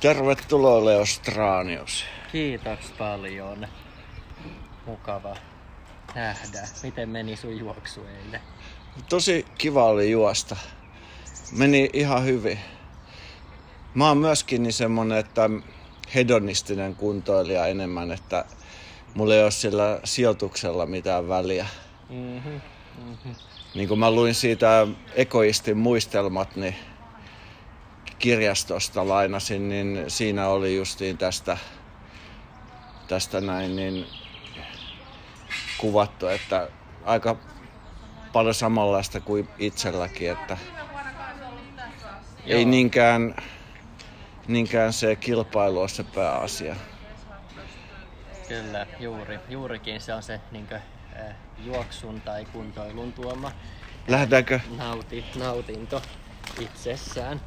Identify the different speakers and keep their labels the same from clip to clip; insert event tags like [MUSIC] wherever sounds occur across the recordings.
Speaker 1: Tervetuloa Leo Stranius.
Speaker 2: Kiitos paljon. Mukava nähdä. Miten meni sun juoksu eilen?
Speaker 1: Tosi kiva oli juosta. Meni ihan hyvin. Mä oon myöskin niin semmonen, että hedonistinen kuntoilija enemmän, että mulla ei ole sillä sijoituksella mitään väliä. Mm-hmm. Mm-hmm. Niin kuin mä luin siitä egoistin muistelmat, niin kirjastosta lainasin, niin siinä oli justiin tästä, tästä näin niin kuvattu, että aika paljon samanlaista kuin itselläkin, että Joo. ei niinkään, niinkään se kilpailu ole se pääasia.
Speaker 2: Kyllä, juuri, juurikin se on se niin kuin, äh, juoksun tai kuntoilun tuoma
Speaker 1: Lähdetäänkö?
Speaker 2: Nauti, nautinto itsessään.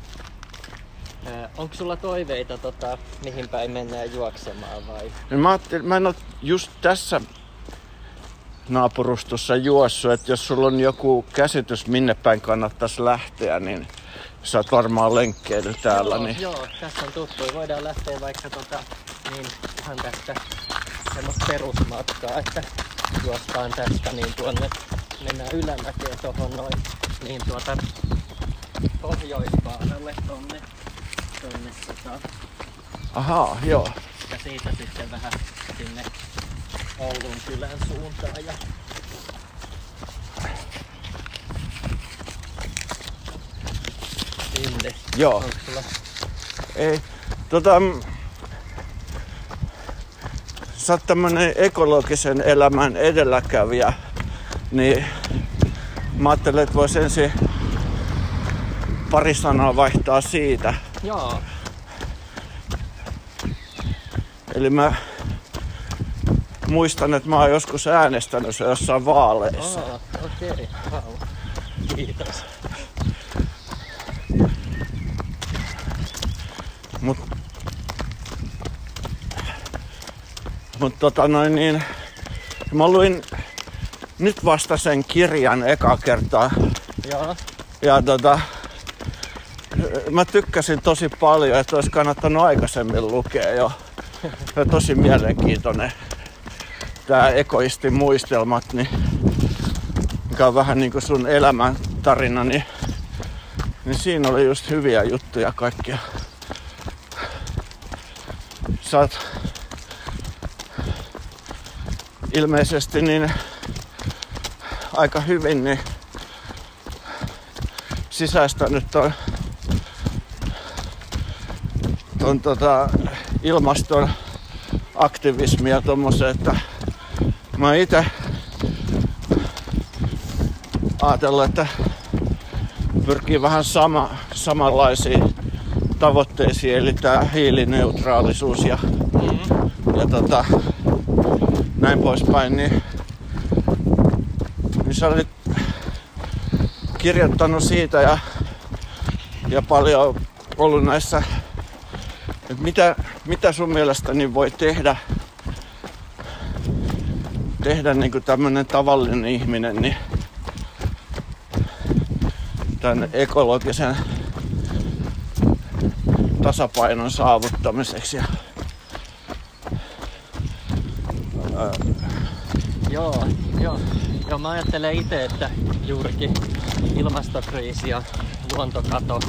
Speaker 2: Onko sulla toiveita, tota, mihin päin mennään juoksemaan vai?
Speaker 1: No mä, mä en ole just tässä naapurustossa juossut, että jos sulla on joku käsitys minne päin kannattaisi lähteä, niin sä oot varmaan lenkkeily täällä.
Speaker 2: Joo,
Speaker 1: niin...
Speaker 2: joo tässä on tuttu. Voidaan lähteä vaikka tota, niin, ihan tästä semmoista perusmatkaa, että juostaan tästä niin tuonne, mennään ylämäkeen tohon noin, niin tuota pohjoispaanalle tonne, tonne tota.
Speaker 1: Ahaa, joo.
Speaker 2: Ja siitä sitten vähän sinne Oulun kylän suuntaan ja sinne.
Speaker 1: Joo.
Speaker 2: Onko sulla
Speaker 1: Ei, tota, mm, sä oot tämmönen ekologisen elämän edelläkävijä, niin mä ajattelin, että vois ensin pari sanaa vaihtaa siitä.
Speaker 2: Joo,
Speaker 1: Eli mä muistan, että mä oon joskus äänestänyt se jossain vaaleissa.
Speaker 2: Aa, okei. Okay. Wow. Kiitos.
Speaker 1: Mut, mut tota noin niin, mä luin nyt vasta sen kirjan eka kertaa.
Speaker 2: Joo.
Speaker 1: Ja tota, mä tykkäsin tosi paljon, että olisi kannattanut aikaisemmin lukea jo. Ja tosi mielenkiintoinen tää egoistin muistelmat, niin, mikä on vähän niinku sun elämän tarina, niin, niin siinä oli just hyviä juttuja kaikkia. Sä oot ilmeisesti niin aika hyvin niin sisäistänyt ton, ton tota, ilmaston aktivismia tommosen, että mä itse ajatellut, että pyrkii vähän sama, samanlaisiin tavoitteisiin, eli tää hiilineutraalisuus ja,
Speaker 2: Mm.
Speaker 1: ja tota, näin poispäin, niin, niin sä olit kirjoittanut siitä ja, ja paljon ollut näissä, mitä, mitä sun mielestäni voi tehdä, tehdä niin kuin tämmönen tavallinen ihminen, niin tämän ekologisen tasapainon saavuttamiseksi. Ja,
Speaker 2: Joo, joo. Joo, mä ajattelen itse, että juurikin ilmastokriisi ja luontokato,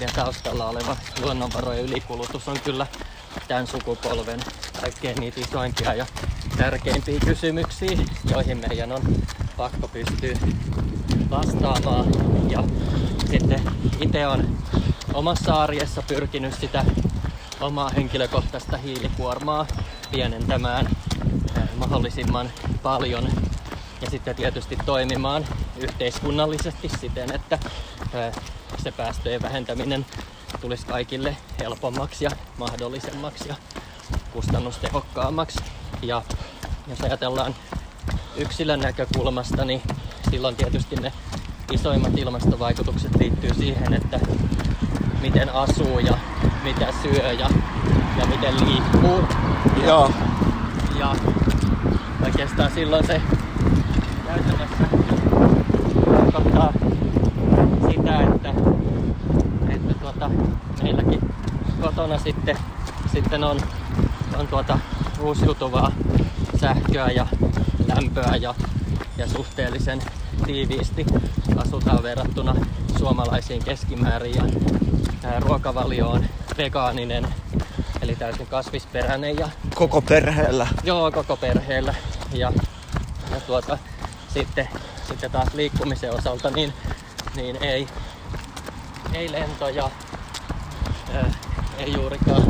Speaker 2: niiden taustalla oleva luonnonvarojen ylikulutus on kyllä tämän sukupolven kaikkein niitä isoimpia ja tärkeimpiä kysymyksiä, joihin meidän on pakko pystyä vastaamaan. Ja sitten itse on omassa arjessa pyrkinyt sitä omaa henkilökohtaista hiilikuormaa pienentämään eh, mahdollisimman paljon ja sitten tietysti toimimaan yhteiskunnallisesti siten, että eh, se päästöjen vähentäminen tulisi kaikille helpommaksi ja mahdollisemmaksi ja kustannustehokkaammaksi. Ja jos ajatellaan yksilön näkökulmasta, niin silloin tietysti ne isoimmat ilmastovaikutukset liittyy siihen, että miten asuu ja mitä syö ja, ja miten liikkuu.
Speaker 1: joo,
Speaker 2: Ja oikeastaan silloin se käytännössä kotona sitten, sitten on, on tuota uusiutuvaa sähköä ja lämpöä ja, ja suhteellisen tiiviisti asutaan verrattuna suomalaisiin keskimäärin ja ää, ruokavalio on vegaaninen eli täysin kasvisperäinen ja
Speaker 1: Koko perheellä.
Speaker 2: joo koko perheellä ja, ja tuota, sitten, sitten taas liikkumisen osalta niin, niin ei, ei lentoja, ei juurikaan.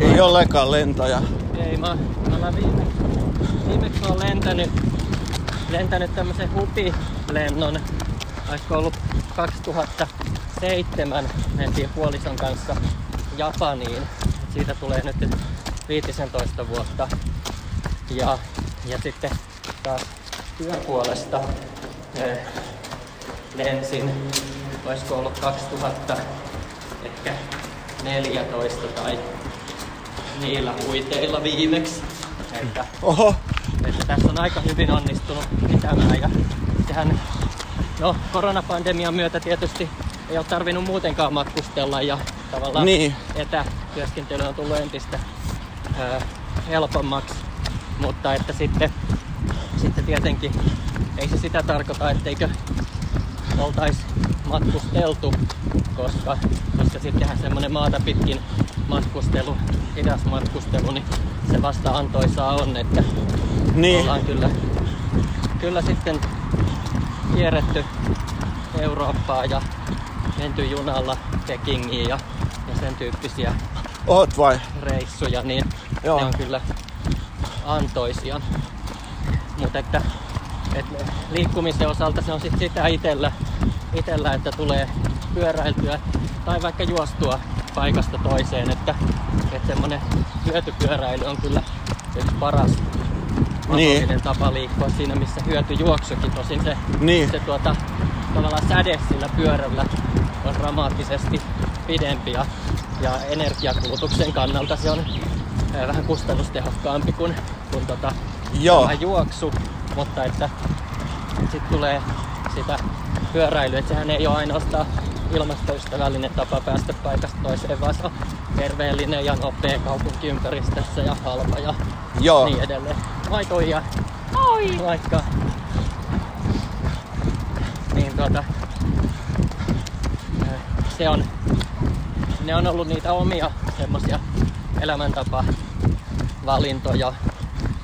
Speaker 1: Ei ollenkaan lentoja.
Speaker 2: Ei, mä, mä olen viime, viimeksi olen lentänyt, lentänyt tämmöisen hupilennon, olisiko ollut 2007, mentiin puolison kanssa Japaniin. Siitä tulee nyt 15 vuotta. Ja, ja sitten taas työpuolesta eh, lensin, olisiko ollut 2000, ehkä 14 tai niillä huiteilla viimeksi. Että,
Speaker 1: Oho,
Speaker 2: että tässä on aika hyvin onnistunut pitämään ja sehän, no koronapandemian myötä tietysti ei ole tarvinnut muutenkaan matkustella ja tavallaan
Speaker 1: Niin.
Speaker 2: etätyöskentely on tullut entistä ö, helpommaksi, mutta että sitten, sitten tietenkin ei se sitä tarkoita, etteikö oltaisi matkusteltu, koska, koska sittenhän semmoinen maata pitkin matkustelu, hidas matkustelu, niin se vasta antoisaa on, että
Speaker 1: niin.
Speaker 2: ollaan kyllä, kyllä sitten kierretty Eurooppaa ja menty junalla Pekingiin ja, ja sen tyyppisiä
Speaker 1: Oot vai?
Speaker 2: reissuja, niin
Speaker 1: Joo.
Speaker 2: ne on kyllä antoisia. Mutta että, että liikkumisen osalta se on sit sitä itellä, itellä, että tulee pyöräiltyä tai vaikka juostua paikasta toiseen, että, että semmonen hyötypyöräily on kyllä yksi paras mahdollinen tapa liikkua siinä, missä hyötyjuoksukin. Tosin se,
Speaker 1: Niin.
Speaker 2: se tuota, tavallaan säde sillä pyörällä on dramaattisesti pidempi ja, ja energiakulutuksen kannalta se on eh, vähän kustannustehokkaampi kuin, kuin tota,
Speaker 1: Joo.
Speaker 2: juoksu, mutta että sitten tulee sitä pyöräilyä, että sehän ei ole ainoastaan ilmastoystävällinen tapa päästä paikasta toiseen, vaan se on terveellinen ja nopea kaupunkiympäristössä ja halpa ja
Speaker 1: Joo.
Speaker 2: niin edelleen. Moi Tuija! Moi! Moikka! Niin tuota, se on, ne on ollut niitä omia semmosia elämäntapa valintoja.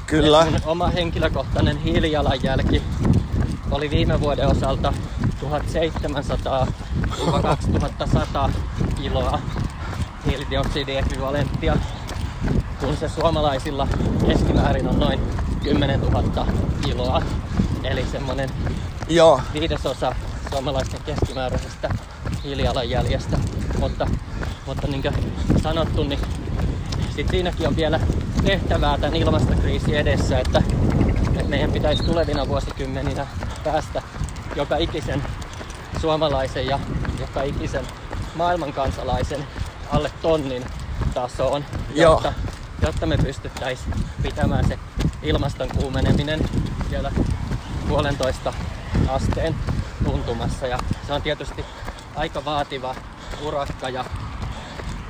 Speaker 1: Kyllä.
Speaker 2: Mun oma henkilökohtainen hiilijalanjälki oli viime vuoden osalta 1700-2100 kiloa hiilidioksidiekvivalenttia, kun se suomalaisilla keskimäärin on noin 10 000 kiloa. Eli semmonen
Speaker 1: Joo.
Speaker 2: viidesosa suomalaisten keskimääräisestä hiilijalanjäljestä. Mutta, mutta niin kuin sanottu, niin sit siinäkin on vielä tehtävää tämän ilmastokriisin edessä, että, että meidän pitäisi tulevina vuosikymmeninä päästä joka ikisen suomalaisen ja joka ikisen maailman kansalaisen alle tonnin tasoon,
Speaker 1: Joo.
Speaker 2: jotta, jotta me pystyttäisiin pitämään se ilmaston kuumeneminen siellä puolentoista asteen tuntumassa. Ja se on tietysti aika vaativa urakka ja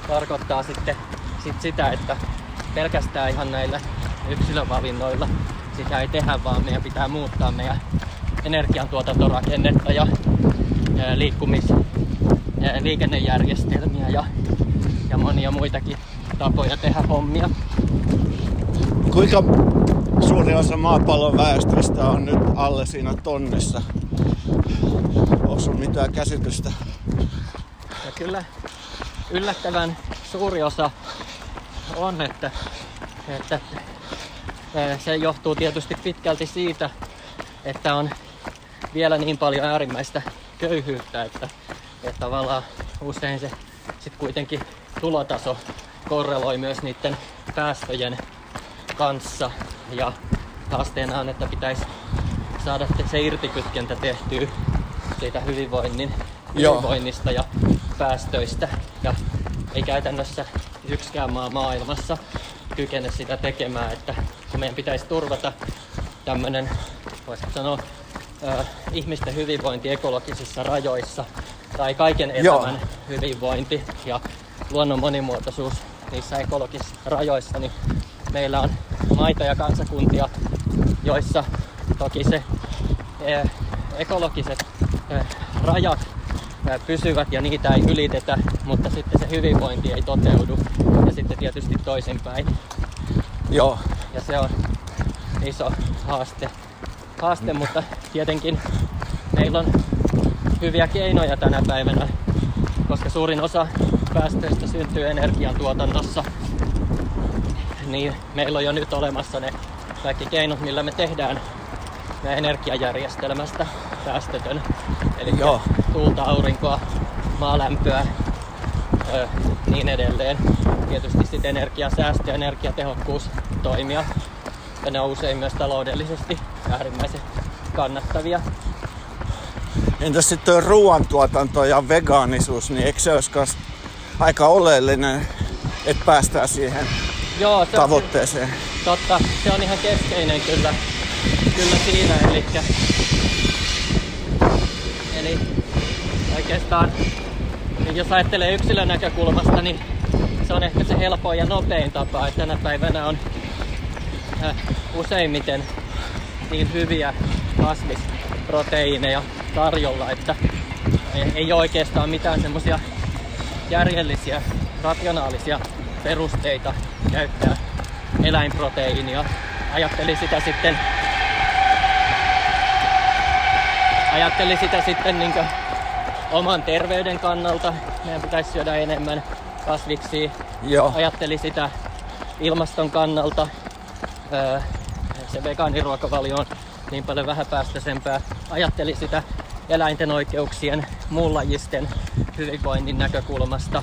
Speaker 2: tarkoittaa sitten sit sitä, että pelkästään ihan näillä yksilövalinnoilla sitä ei tehdä, vaan meidän pitää muuttaa meidän energiantuotantorakennetta ja liikkumis, ää, liikennejärjestelmiä ja, ja monia muitakin tapoja tehdä hommia.
Speaker 1: Kuinka suuri osa maapallon väestöstä on nyt alle siinä tonnissa? Onko sun mitään käsitystä?
Speaker 2: Ja kyllä yllättävän suuri osa on, että, että se johtuu tietysti pitkälti siitä, että on vielä niin paljon äärimmäistä köyhyyttä, että, että tavallaan usein se sitten kuitenkin tulotaso korreloi myös niiden päästöjen kanssa ja haasteena on, että pitäisi saada se irtikytkentä tehtyä siitä hyvinvoinnin,
Speaker 1: Joo.
Speaker 2: hyvinvoinnista ja päästöistä. Ja ei käytännössä yksikään maa maailmassa kykene sitä tekemään, että kun meidän pitäisi turvata tämmöinen, voisiko sanoa, ö, ihmisten hyvinvointi ekologisissa rajoissa tai kaiken
Speaker 1: Joo.
Speaker 2: elämän hyvinvointi ja luonnon monimuotoisuus niissä ekologisissa rajoissa, niin meillä on maita ja kansakuntia, joissa toki se ekologiset rajat pysyvät ja niitä ei ylitetä, mutta sitten se hyvinvointi ei toteudu ja sitten tietysti toisinpäin.
Speaker 1: Joo.
Speaker 2: Ja se on iso haaste, haaste mutta tietenkin meillä on hyviä keinoja tänä päivänä, koska suurin osa päästöistä syntyy energiantuotannossa, niin meillä on jo nyt olemassa ne kaikki keinot, millä me tehdään meidän energiajärjestelmästä päästötön. Eli
Speaker 1: Joo.
Speaker 2: tuulta, aurinkoa, maalämpöä, ö, niin edelleen. Tietysti sitten energiasäästö ja energiatehokkuus toimia. Ja ne on usein myös taloudellisesti äärimmäisen kannattavia.
Speaker 1: Entäs sitten tuo ruoantuotanto ja vegaanisuus, niin eikö se olisi aika oleellinen, että päästään siihen
Speaker 2: Joo, se on,
Speaker 1: tavoitteeseen?
Speaker 2: totta, se on ihan keskeinen kyllä, kyllä siinä. Eli, eli oikeastaan, niin jos ajattelee yksilön näkökulmasta, niin se on ehkä se helpoin ja nopein tapa. Että tänä päivänä on äh, useimmiten niin hyviä kasvisproteiineja tarjolla, että ei, oikeastaan mitään semmoisia järjellisiä, rationaalisia perusteita käyttää eläinproteiinia. Ajattelin sitä sitten ajattelin sitä sitten niin oman terveyden kannalta. Meidän pitäisi syödä enemmän kasviksia.
Speaker 1: Joo.
Speaker 2: Ajattelin sitä ilmaston kannalta. Öö, se vegaaniruokavalio on niin paljon vähäpäästöisempää. Ajattelin sitä eläinten oikeuksien, muunlajisten hyvinvoinnin näkökulmasta.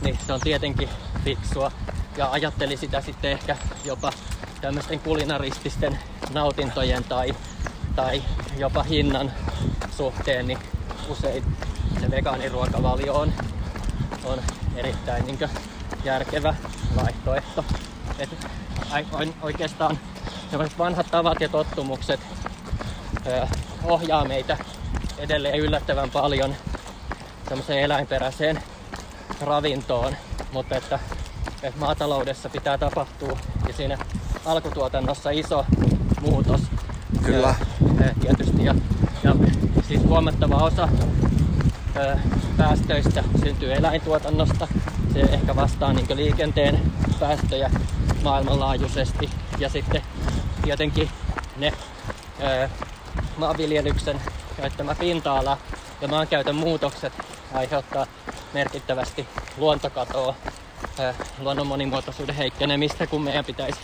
Speaker 2: Niin se on tietenkin fiksua. Ja ajattelin sitä sitten ehkä jopa tämmöisten kulinarististen nautintojen tai, tai jopa hinnan suhteen, niin usein se vegaaniruokavalio on, on erittäin niin järkevä vaihtoehto. Et oikeastaan sellaiset vanhat tavat ja tottumukset ohjaa meitä edelleen yllättävän paljon semmoiseen eläinperäiseen ravintoon, mutta että, että maataloudessa pitää tapahtua ja siinä alkutuotannossa iso muutos.
Speaker 1: Kyllä.
Speaker 2: Ja, tietysti ja, ja siis huomattava osa päästöistä syntyy eläintuotannosta. Se ehkä vastaa niin liikenteen päästöjä maailmanlaajuisesti. Ja sitten tietenkin ne ö, maanviljelyksen käyttämä pinta-ala ja maankäytön muutokset aiheuttaa merkittävästi luontokatoa, luonnon monimuotoisuuden heikkenemistä, kun meidän pitäisi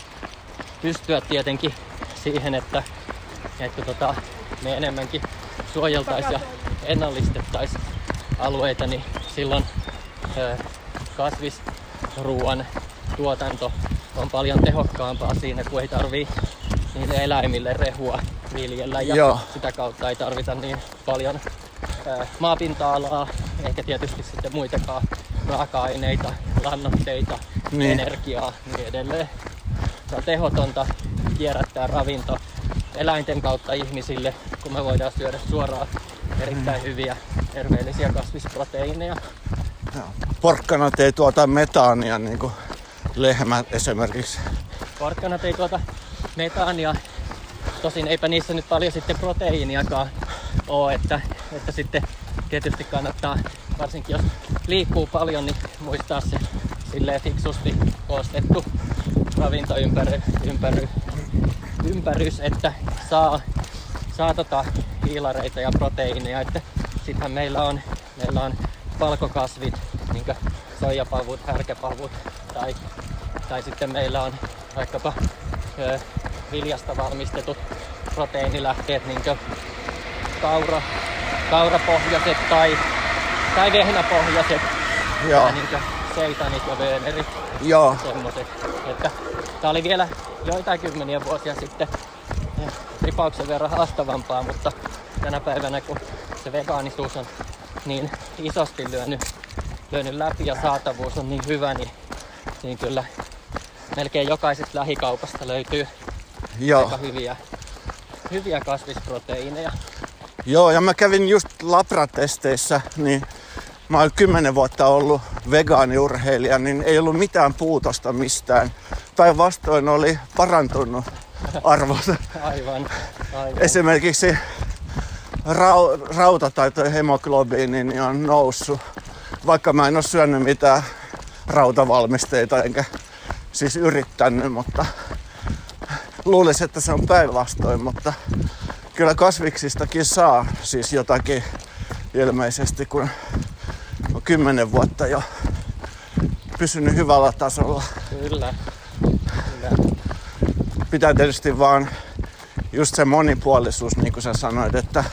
Speaker 2: pystyä tietenkin siihen, että, että tota, me enemmänkin suojeltaisiin ja ennallistettaisiin alueita, niin silloin kasvisruuan tuotanto on paljon tehokkaampaa siinä, kun ei tarvii niille eläimille rehua viljellä ja
Speaker 1: Joo.
Speaker 2: sitä kautta ei tarvita niin paljon ää, maapinta-alaa, eikä tietysti sitten muitakaan raaka-aineita, lannoitteita,
Speaker 1: Niin.
Speaker 2: energiaa niin edelleen. Se on tehotonta kierrättää ravinto eläinten kautta ihmisille, kun me voidaan syödä suoraan erittäin hyviä terveellisiä kasvisproteiineja.
Speaker 1: Joo. Porkkanat ei tuota metaania niin kuin lehmät esimerkiksi.
Speaker 2: Porkkanat ei tuota metaania, tosin eipä niissä nyt paljon sitten proteiiniakaan ole, että, että sitten tietysti kannattaa, varsinkin jos liikkuu paljon, niin muistaa se silleen fiksusti koostettu ravintoympärys, ympäry, ympärys, että saa, saa tota hiilareita ja proteiineja. Että sittenhän meillä on, meillä on valkokasvit, niin soijapavut, härkäpavut tai, tai sitten meillä on vaikkapa viljasta valmistetut proteiinilähteet, niin kaura, kaurapohjaiset tai, tai vehnäpohjaiset,
Speaker 1: Joo.
Speaker 2: ja niin seitanit ja veenerit,
Speaker 1: Joo.
Speaker 2: semmoset. Että tää oli vielä joitain kymmeniä vuosia sitten ripauksen verran haastavampaa, mutta tänä päivänä kun se vegaanisuus on niin isosti lyönyt, lyönyt läpi ja saatavuus on niin hyvä, niin, niin kyllä melkein jokaisesta lähikaupasta löytyy
Speaker 1: Joo.
Speaker 2: aika hyviä, hyviä kasvisproteiineja.
Speaker 1: Joo, ja mä kävin just labratesteissä, niin mä oon kymmenen vuotta ollut vegaaniurheilija, niin ei ollut mitään puutosta mistään. Päinvastoin oli parantunut arvot. [LAUGHS]
Speaker 2: Aivan, aivan.
Speaker 1: Esimerkiksi rau- rauta tai hemoglobiini niin on noussut, vaikka mä en ole syönyt mitään rautavalmisteita enkä siis yrittänyt, mutta luulisin, että se on päinvastoin, mutta kyllä kasviksistakin saa siis jotakin ilmeisesti, kun on kymmenen vuotta jo pysynyt hyvällä tasolla.
Speaker 2: Kyllä. Kyllä.
Speaker 1: Pitää tietysti vaan just se monipuolisuus, niin kuin sä sanoit, että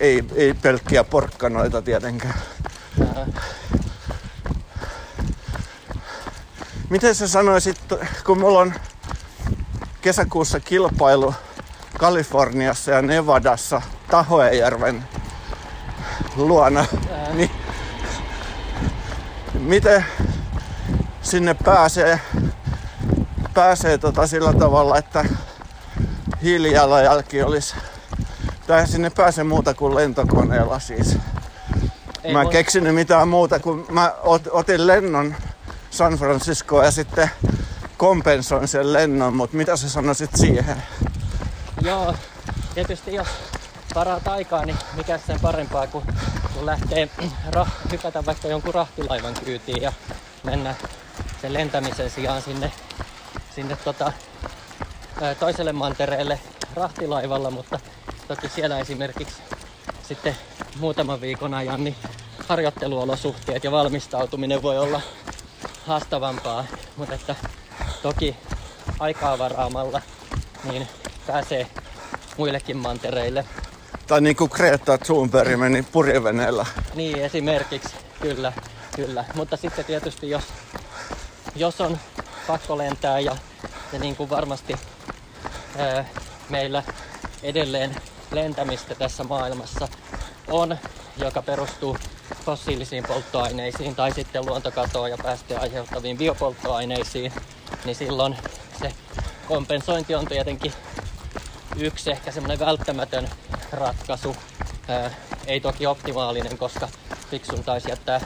Speaker 1: ei, ei pelkkiä porkkanoita tietenkään.
Speaker 2: Ää,
Speaker 1: Miten sä sanoisit, kun mulla on kesäkuussa kilpailu Kaliforniassa ja Nevadassa Tahoejärven luona,
Speaker 2: ää,
Speaker 1: niin miten sinne pääsee, pääsee tota sillä tavalla, että hiilijalanjälki olisi, tai sinne pääsee muuta kuin lentokoneella siis.
Speaker 2: ei
Speaker 1: mä en
Speaker 2: voi-
Speaker 1: keksinyt mitään muuta, kun mä ot, otin lennon San Franciscoon ja sitten kompensoin sen lennon, mutta mitä sä sanoisit siihen?
Speaker 2: Joo, tietysti jos varaat aikaa, niin mikä sen parempaa kuin kun lähtee [CLEARS THROAT] rah, hypätä vaikka jonkun rahtilaivan kyytiin ja mennä sen lentämisen sijaan sinne, sinne tota, toiselle mantereelle rahtilaivalla, mutta toki siellä esimerkiksi sitten muutaman viikon ajan niin harjoitteluolosuhteet ja valmistautuminen voi olla haastavampaa, mutta että toki aikaa varaamalla niin pääsee muillekin mantereille.
Speaker 1: Tai niin kuin Greta Thunberg meni purjeveneellä.
Speaker 2: Niin esimerkiksi, kyllä, kyllä. Mutta sitten tietysti jos, jos on pakko lentää ja, ja niin kuin varmasti ää, meillä edelleen lentämistä tässä maailmassa on, joka perustuu fossiilisiin polttoaineisiin tai sitten luontokatoa ja päästöjä aiheuttaviin biopolttoaineisiin, niin silloin se kompensointi on tietenkin yksi ehkä semmoinen välttämätön ratkaisu. Ää, ei toki optimaalinen, koska fiksun taisi jättää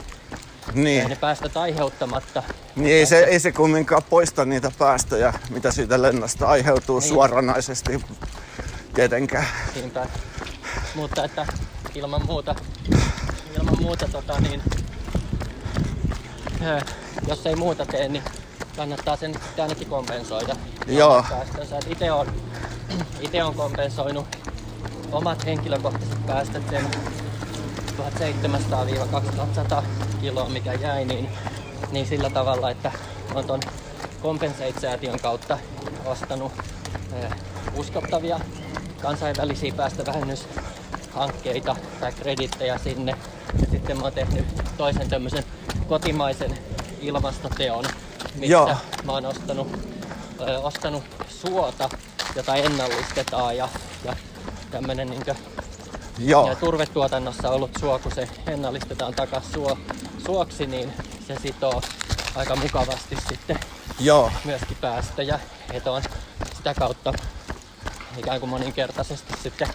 Speaker 1: Niin,
Speaker 2: ne päästöt aiheuttamatta.
Speaker 1: niin ei, se, ei se kumminkaan poista niitä päästöjä, mitä siitä lennosta aiheutuu
Speaker 2: Niin.
Speaker 1: suoranaisesti tietenkään.
Speaker 2: Niinpä. Mutta että ilman muuta, ilman muuta tota niin, jos ei muuta tee, niin kannattaa sen ainakin kompensoida.
Speaker 1: Joo.
Speaker 2: Ite on, ite on kompensoinut omat henkilökohtaiset päästöt sen 1700-2100 kiloa, mikä jäi, niin, niin sillä tavalla, että on ton Compensate-säätiön kautta ostanut eh, uskottavia kansainvälisiä päästövähennyshankkeita tai kredittejä sinne. Ja sitten mä oon tehnyt toisen tämmöisen kotimaisen ilmastoteon, missä
Speaker 1: Joo.
Speaker 2: mä oon ostanut, ö, ostanut suota, jota ennallistetaan ja, ja tämmönen
Speaker 1: Joo,
Speaker 2: ja turvetuotannossa ollut suo, kun se ennallistetaan takas suo, suoksi, niin se sitoo aika mukavasti sitten
Speaker 1: joo,
Speaker 2: myöskin päästöjä. Että on sitä kautta ikään kuin moninkertaisesti sitten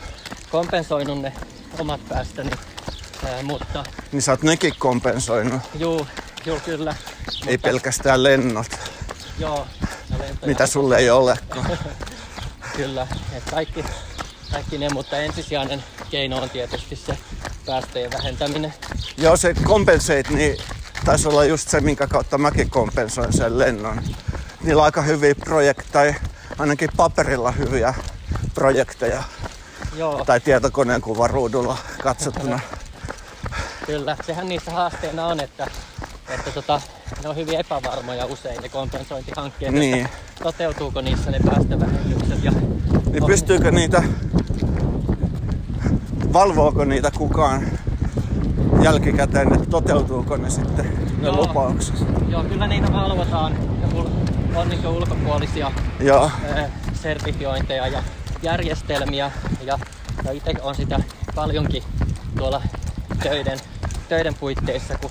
Speaker 2: kompensoinut ne omat päästöni. Ää, mutta
Speaker 1: niin sä oot nekin kompensoinut,
Speaker 2: juu, juu kyllä.
Speaker 1: ei
Speaker 2: mutta,
Speaker 1: pelkästään lennot,
Speaker 2: Joo,
Speaker 1: mitä sulle ei olekaan. [LAUGHS]
Speaker 2: Kyllä, että kaikki, kaikki ne, mutta ensisijainen keino on tietysti se päästöjen vähentäminen.
Speaker 1: Joo, se compensate, niin taisi olla just se, minkä kautta mäkin kompensoin sen lennon. Niillä on aika hyviä projekteja, ainakin paperilla hyviä projekteja,
Speaker 2: Joo.
Speaker 1: tai tietokoneen kuvaruudulla katsottuna.
Speaker 2: Kyllä, sehän niissä haasteena on, että, että tota, ne on hyvin epävarmoja usein ne kompensointihankkeet,
Speaker 1: Niin.
Speaker 2: että toteutuuko niissä ne päästövähennykset. Ja
Speaker 1: Niin
Speaker 2: on-
Speaker 1: pystyykö niitä, valvooko niitä kukaan jälkikäteen, että toteutuuko ne sitten, ne
Speaker 2: Joo.
Speaker 1: lupaukset?
Speaker 2: Joo, kyllä niitä valvotaan ja on niin ulkopuolisia
Speaker 1: Joo,
Speaker 2: sertifiointeja ja järjestelmiä ja, ja itse on sitä paljonkin tuolla töiden, töiden puitteissa, kun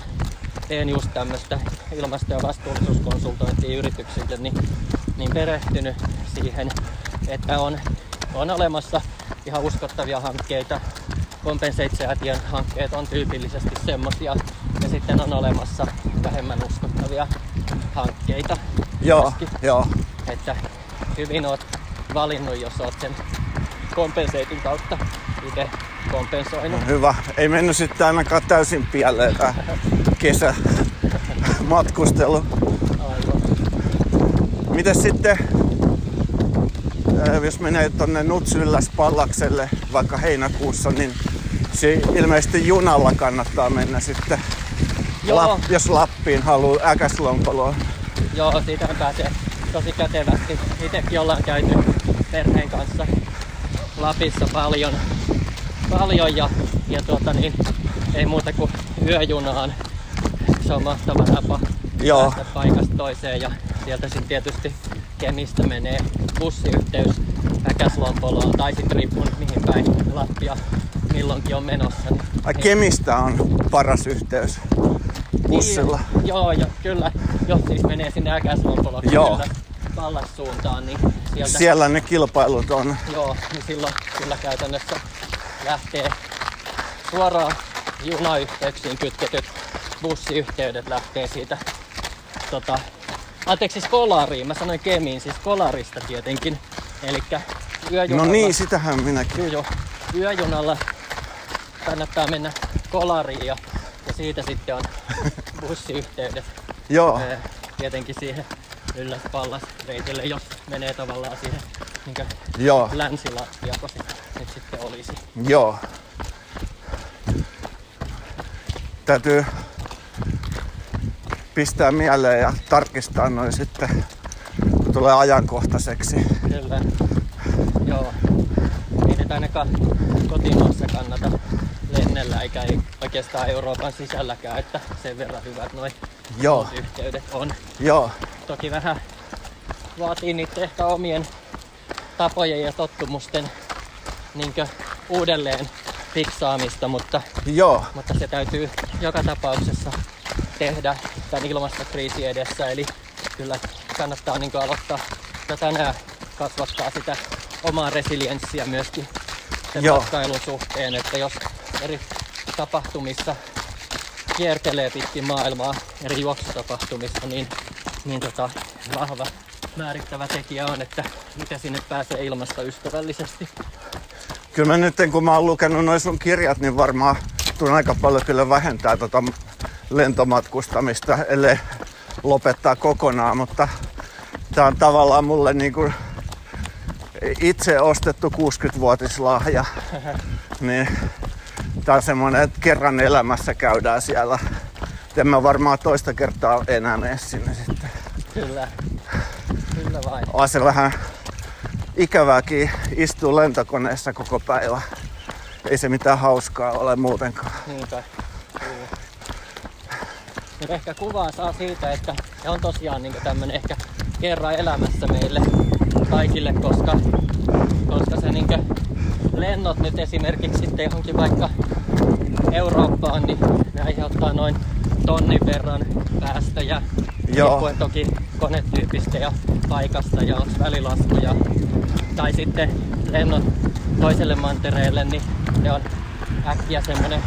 Speaker 2: teen just tämmöistä ilmasto- ja vastuullisuuskonsultointia yrityksille, niin, niin perehtynyt siihen, että on, on olemassa ihan uskottavia hankkeita. Compensate-säätiön hankkeet on tyypillisesti semmosia, sitten on olemassa vähemmän uskottavia hankkeita.
Speaker 1: Joo, joo.
Speaker 2: Että hyvin oot valinnut, jos oot sen kompenseitin kautta itse kompensoinut.
Speaker 1: Hyvä. Ei mennyt sitten ainakaan täysin pieleen tää kesä matkustelu. Miten sitten, ää, jos menee tonne Nutsylläs Pallakselle vaikka heinäkuussa, niin se ilmeisesti junalla kannattaa mennä sitten,
Speaker 2: Joo.
Speaker 1: Lap, jos Lappiin haluaa äkäslonkoloon.
Speaker 2: Joo, siitä pääsee tosi kätevästi. Itsekin ollaan käyty perheen kanssa Lapissa paljon, paljon ja, ja tuota niin, ei muuta kuin yöjunaan. Se on mahtava tapa
Speaker 1: Joo.
Speaker 2: päästä paikasta toiseen ja sieltä sitten tietysti Kemistä menee bussiyhteys Äkäslompoloon tai sitten riippuu nyt mihin päin Lappia milloinkin on menossa. Niin,
Speaker 1: Ai Kemistä on paras yhteys bussilla.
Speaker 2: Niin, joo, ja kyllä. Jos siis menee sinne Äkäslompoloon
Speaker 1: Joo.
Speaker 2: kyllä Pallassuuntaan, niin sieltä
Speaker 1: Siellä ne kilpailut on.
Speaker 2: Joo, niin silloin kyllä käytännössä lähtee suoraan junayhteyksiin kytketyt bussiyhteydet lähtee siitä tota, anteeksi siis Kolariin, mä sanoin Kemiin, siis Kolarista tietenkin. Eli
Speaker 1: No
Speaker 2: yöjunalla,
Speaker 1: niin, sitähän minäkin.
Speaker 2: joo, joo, yöjunalla kannattaa mennä Kolariin ja, ja siitä sitten on [LAUGHS] bussiyhteydet
Speaker 1: Joo,
Speaker 2: Ee, tietenkin siihen ylläs pallas reitille, jos menee tavallaan siihen niin
Speaker 1: joo,
Speaker 2: länsilattia, kun se nyt sitten olisi.
Speaker 1: joo. Täytyy pistää mieleen ja tarkistaa noin sitten, kun tulee ajankohtaiseksi.
Speaker 2: Kyllä. Joo. Ei nyt ainakaan kotimaassa kannata lennellä, eikä ei oikeastaan Euroopan sisälläkään, että sen verran hyvät noin
Speaker 1: Joo,
Speaker 2: yhteydet on.
Speaker 1: joo,
Speaker 2: Toki vähän vaatii niitä ehkä omien tapojen ja tottumusten niin uudelleen fiksaamista, mutta,
Speaker 1: joo,
Speaker 2: mutta se täytyy joka tapauksessa tehdä tämän ilmastokriisin edessä. Eli kyllä kannattaa niin aloittaa jo tänään kasvattaa sitä omaa resilienssiä myöskin sen
Speaker 1: Joo.
Speaker 2: matkailun suhteen, että jos eri tapahtumissa kiertelee pitkin maailmaa eri juoksutapahtumissa, niin, niin tota, vahva määrittävä tekijä on, että miten sinne pääsee ilmastoystävällisesti.
Speaker 1: Kyllä mä nyt kun mä oon lukenut noin sun kirjat, niin varmaan tuun aika paljon kyllä vähentää tota lentomatkustamista, ellei lopettaa kokonaan, mutta tää on tavallaan mulle niin kuin itse ostettu 60-vuotislahja. [LAUGHS] niin tää on semmonen, että kerran elämässä käydään siellä. En mä varmaan toista kertaa enää mene sinne.
Speaker 2: Kyllä, kyllä vain.
Speaker 1: On se vähän ikävääkin istuu lentokoneessa koko päivä. Ei se mitään hauskaa ole muutenkaan.
Speaker 2: Niinpä. Kyllä. Mutta ehkä kuvaa saa siitä, että se on tosiaan niin tämmönen ehkä kerran elämässä meille kaikille, koska, koska se niin lennot nyt esimerkiksi sitten johonkin vaikka Eurooppaan, niin ne aiheuttaa noin tonnin verran päästöjä. Riippuen toki konetyypistä ja paikasta ja onko välilaskuja. Tai sitten lennot toiselle mantereelle, niin ne on äkkiä semmonen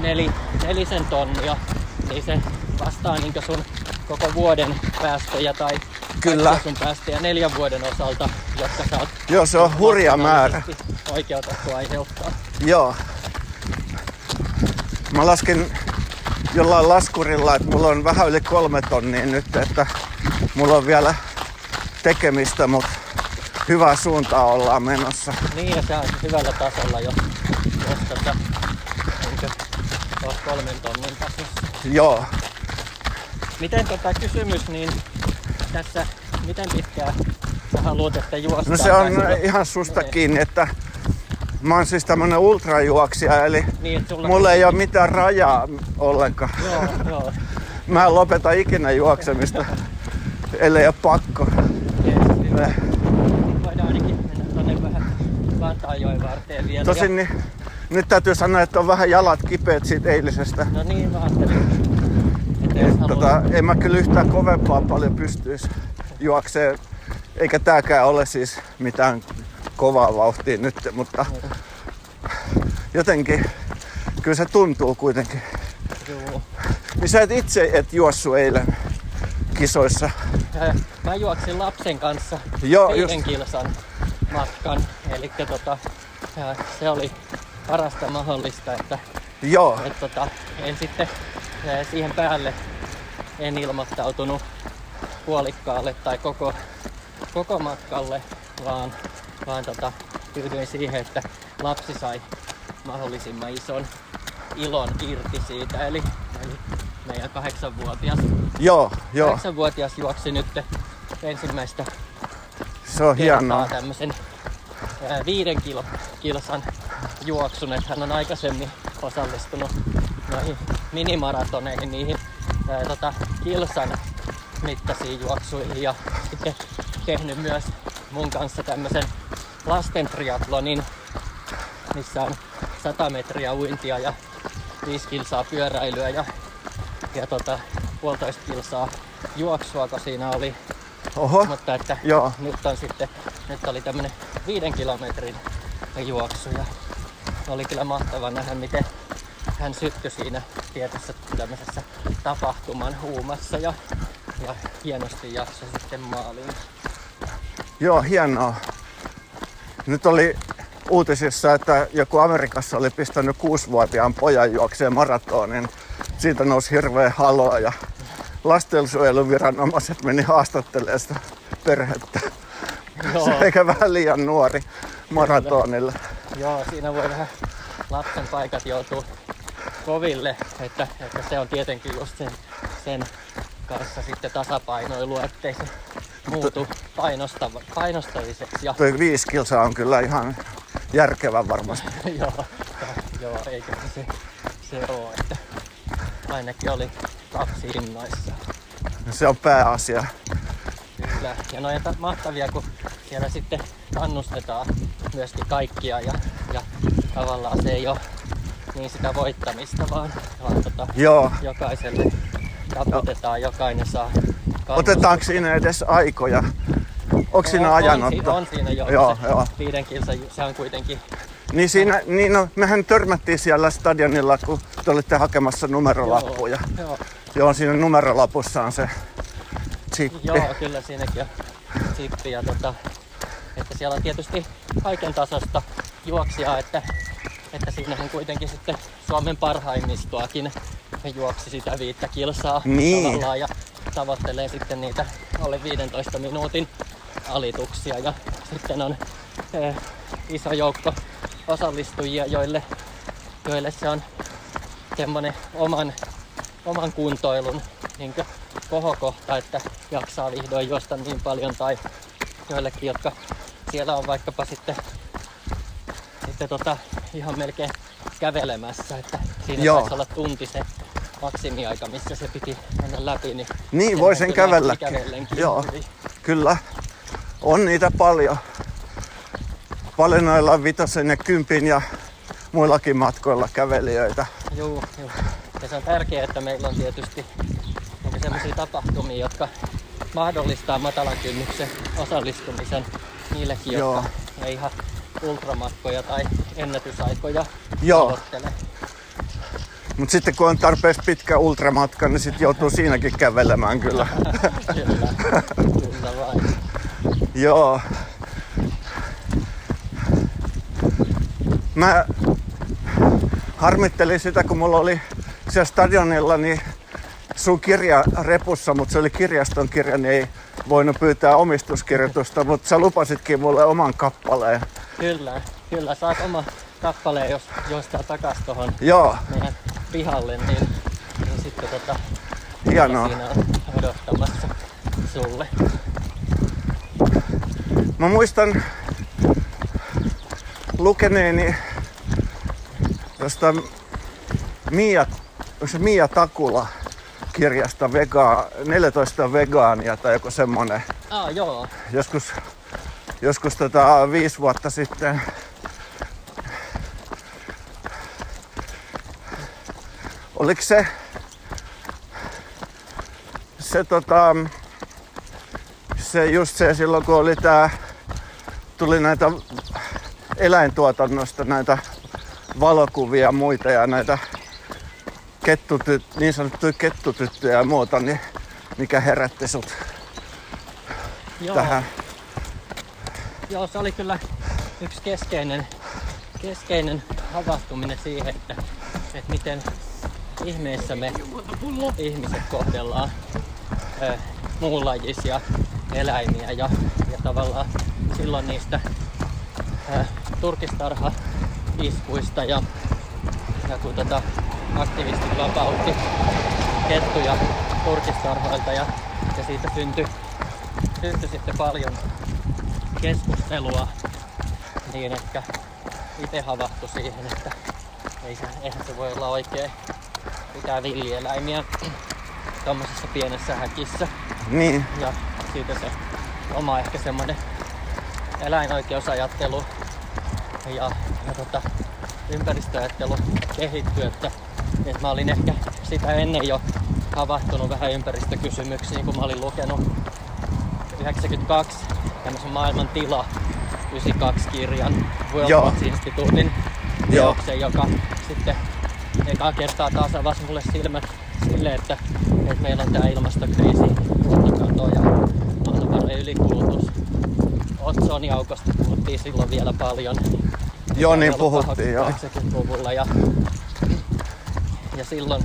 Speaker 2: neli, nelisen tonnia, niin se vastaa niin sun koko vuoden päästöjä tai
Speaker 1: Kyllä.
Speaker 2: sun päästöjä neljän vuoden osalta, jotka sä oot
Speaker 1: Joo, se on hurja määrä.
Speaker 2: oikeutettu aiheuttaa.
Speaker 1: Joo. Mä lasken jollain laskurilla, että mulla on vähän yli kolme tonnia nyt, että mulla on vielä tekemistä, mutta hyvää suuntaa ollaan menossa.
Speaker 2: Niin, ja se on hyvällä tasolla, jos, jos tota, niin oot kolmen tonnin tasossa.
Speaker 1: Joo.
Speaker 2: Miten tota kysymys, niin tässä, miten pitkään sä haluat, että juostaan?
Speaker 1: No se on ihan susta kiinni, että mä oon siis tämmönen ultrajuoksija, eli
Speaker 2: Niin,
Speaker 1: mulla ei ole mitään rajaa ollenkaan.
Speaker 2: Joo, joo. [LAUGHS]
Speaker 1: Mä en lopeta ikinä juoksemista, [LAUGHS] ellei ole pakko.
Speaker 2: Jees, hyvä. Voidaan ainakin mennä tonne vähän Vantaanjoen varteen vielä.
Speaker 1: Tosin niin, nyt täytyy sanoa, että on vähän jalat kipeät siitä eilisestä.
Speaker 2: No niin, mä ajattelin. Että.
Speaker 1: Tota, en mä kyllä yhtään kovempaa paljon pystyisi juokseen. Eikä tääkään ole siis mitään kovaa vauhtia nyt, mutta jotenkin kyllä se tuntuu kuitenkin.
Speaker 2: Juu.
Speaker 1: Niin sä et itse et juossu eilen kisoissa.
Speaker 2: Mä juoksin lapsen kanssa
Speaker 1: Joo,
Speaker 2: viiden
Speaker 1: just.
Speaker 2: kilsan matkan. Eli tota, se oli parasta mahdollista, että
Speaker 1: Joo,
Speaker 2: et, tota, en sitten siihen päälle en ilmoittautunut puolikkaalle tai koko, koko matkalle, vaan, vaan tota, tyydyin siihen, että lapsi sai mahdollisimman ison ilon irti siitä. Eli, eli meidän kahdeksanvuotias,
Speaker 1: joo, joo.
Speaker 2: kahdeksanvuotias juoksi nyt ensimmäistä
Speaker 1: Se on hienoa.
Speaker 2: tämmöisen ää, viiden kilo, kilsan juoksun, että hän on aikaisemmin osallistunut noihin minimaratoneihin, niihin ää, tota, kilsan mittaisiin juoksuihin ja sitten tehnyt myös mun kanssa tämmöisen lasten triatlonin, missä on 100 metriä uintia ja 5 kilsaa pyöräilyä ja, ja tota, puolitoista kilsaa juoksua, kun siinä oli
Speaker 1: Oho,
Speaker 2: mutta että
Speaker 1: Joo.
Speaker 2: nyt on sitten, nyt oli tämmönen viiden kilometrin juoksu ja oli kyllä mahtava nähdä, miten hän syttyi siinä tietyssä tämmöisessä tapahtuman huumassa ja, ja hienosti jaksoi sitten maaliin.
Speaker 1: joo, hienoa. Nyt oli uutisissa, että joku Amerikassa oli pistänyt kuusivuotiaan pojan juokseen maratonin. Siitä nousi hirveä haloa ja lastensuojeluviranomaiset meni haastattelemaan sitä perhettä.
Speaker 2: Joo,
Speaker 1: Se eikä vähän liian nuori maratonille.
Speaker 2: joo, siinä voi vähän lapsen paikat joutuu koville, että, että se on tietenkin just sen, sen kanssa sitten tasapainoilu, ettei se muutu painostava, painostaviseksi. Ja
Speaker 1: Toi viisi kilsaa on kyllä ihan järkevä varmasti. [LAUGHS]
Speaker 2: joo, joo, eikä se se oo, että ainakin oli lapsi innoissa.
Speaker 1: Se on pääasia.
Speaker 2: Kyllä. Ja ne on mahtavia, kun siellä sitten kannustetaan myöskin kaikkia ja, ja tavallaan se ei ole niin sitä voittamista, vaan, vaan tota,
Speaker 1: Joo.
Speaker 2: jokaiselle taputetaan, jokainen saa kannustusta.
Speaker 1: Otetaanko siinä edes aikoja? Onko siinä
Speaker 2: on,
Speaker 1: ajanotto?
Speaker 2: siinä- on siinä jo.
Speaker 1: Joo,
Speaker 2: se
Speaker 1: joo.
Speaker 2: Viiden kilsa, se on kuitenkin
Speaker 1: Niin siinä, niin no, mehän törmättiin siellä stadionilla, kun te olitte hakemassa numerolappuja.
Speaker 2: Joo, joo,
Speaker 1: Joo, siinä numerolapussa on se chippi.
Speaker 2: joo, kyllä siinäkin on chippi. Ja tota, että siellä on tietysti kaiken tasosta juoksia, että, että siinähän kuitenkin sitten Suomen parhaimmistoakin juoksi sitä viittä kilsaa
Speaker 1: Niin.
Speaker 2: tavallaan ja tavoittelee sitten niitä alle 15 minuutin alituksia ja sitten on eh, iso joukko osallistujia, joille, joille se on semmoinen oman, oman kuntoilun niin kohokohta, että jaksaa vihdoin juosta niin paljon tai joillekin, jotka siellä on vaikkapa sitten, sitten tota, ihan melkein kävelemässä, että siinä
Speaker 1: Joo.
Speaker 2: taisi olla tunti se maksimiaika, missä se piti mennä läpi. Niin
Speaker 1: Niin, voi sen
Speaker 2: kävellenkin
Speaker 1: Joo.
Speaker 2: hyvin.
Speaker 1: Kyllä, on niitä paljon. Paljon noilla vitosen ja kympin ja muillakin matkoilla kävelijöitä.
Speaker 2: Joo, joo. Ja se on tärkeää, että meillä on tietysti sellaisia tapahtumia, jotka mahdollistaa matalan kynnyksen osallistumisen niillekin,
Speaker 1: Joo.
Speaker 2: jotka ei ihan ultramatkoja tai ennätysaikoja
Speaker 1: Joo.
Speaker 2: tavoittele.
Speaker 1: Mutta sitten kun on tarpeeksi pitkä ultramatka, niin sitten joutuu siinäkin kävelemään kyllä. [LAUGHS]
Speaker 2: Kyllä, kyllä vain.
Speaker 1: Joo. Mä harmittelin sitä, kun mulla oli siellä stadionilla niin sun kirja repussa, mutta se oli kirjaston kirja, niin ei voinut pyytää omistuskirjoitusta, mutta sä lupasitkin mulle oman kappaleen.
Speaker 2: Kyllä, kyllä. Saat oma kappaleen, jos juostaa takas tuohon
Speaker 1: Joo,
Speaker 2: meidän pihalle, niin, niin sitten tota,
Speaker 1: hienoa.
Speaker 2: siinä on odottamassa sulle.
Speaker 1: Mä muistan lukeneeni jostain Mia, se Mia Takula kirjasta vega, 14 vegaania tai joku semmonen.
Speaker 2: Ah, joo.
Speaker 1: Joskus, joskus tota, viisi vuotta sitten. Oliko se, se tota, se just se silloin kun oli tää, tuli näitä eläintuotannosta näitä valokuvia ja muita ja näitä kettutyt, niin sanottuja kettutyttöjä ja muuta, niin mikä herätti sut
Speaker 2: Joo,
Speaker 1: tähän?
Speaker 2: Joo, se oli kyllä yksi keskeinen, keskeinen havahtuminen siihen, että, että miten ihmeessä me ihmiset kohdellaan muunlajisia eläimiä ja, ja tavallaan silloin niistä ö, turkistarha-iskuista ja, ja kun tota aktivistit vapautti kettuja turkistarhoilta ja, ja siitä syntyi, syntyi sitten paljon keskustelua niin ehkä itse havahtu siihen, että ei se, eihän se voi olla oikein pitää villieläimiä tuommoisessa pienessä häkissä.
Speaker 1: Niin,
Speaker 2: Ja siitä se oma ehkä semmoinen eläinoikeusajattelu ja, ja tota, ympäristöajattelu kehittyi, että, että mä olin ehkä sitä ennen jo havahtunut vähän ympäristökysymyksiin, kun mä olin lukenut 92 tämmöisen maailman tila 92 kirjan World
Speaker 1: Joo.
Speaker 2: Watch Instituutin
Speaker 1: Joo.
Speaker 2: teoksen, joka sitten ekaa kertaa taas avasi mulle silmät sille, että, että meillä on tämä ilmastokriisi, luontokato ja luonnonvarojen ylikulutus. Otsoniaukosta puhuttiin silloin vielä paljon.
Speaker 1: joo niin puhuttiin joo.
Speaker 2: 80-luvulla ja, ja silloin,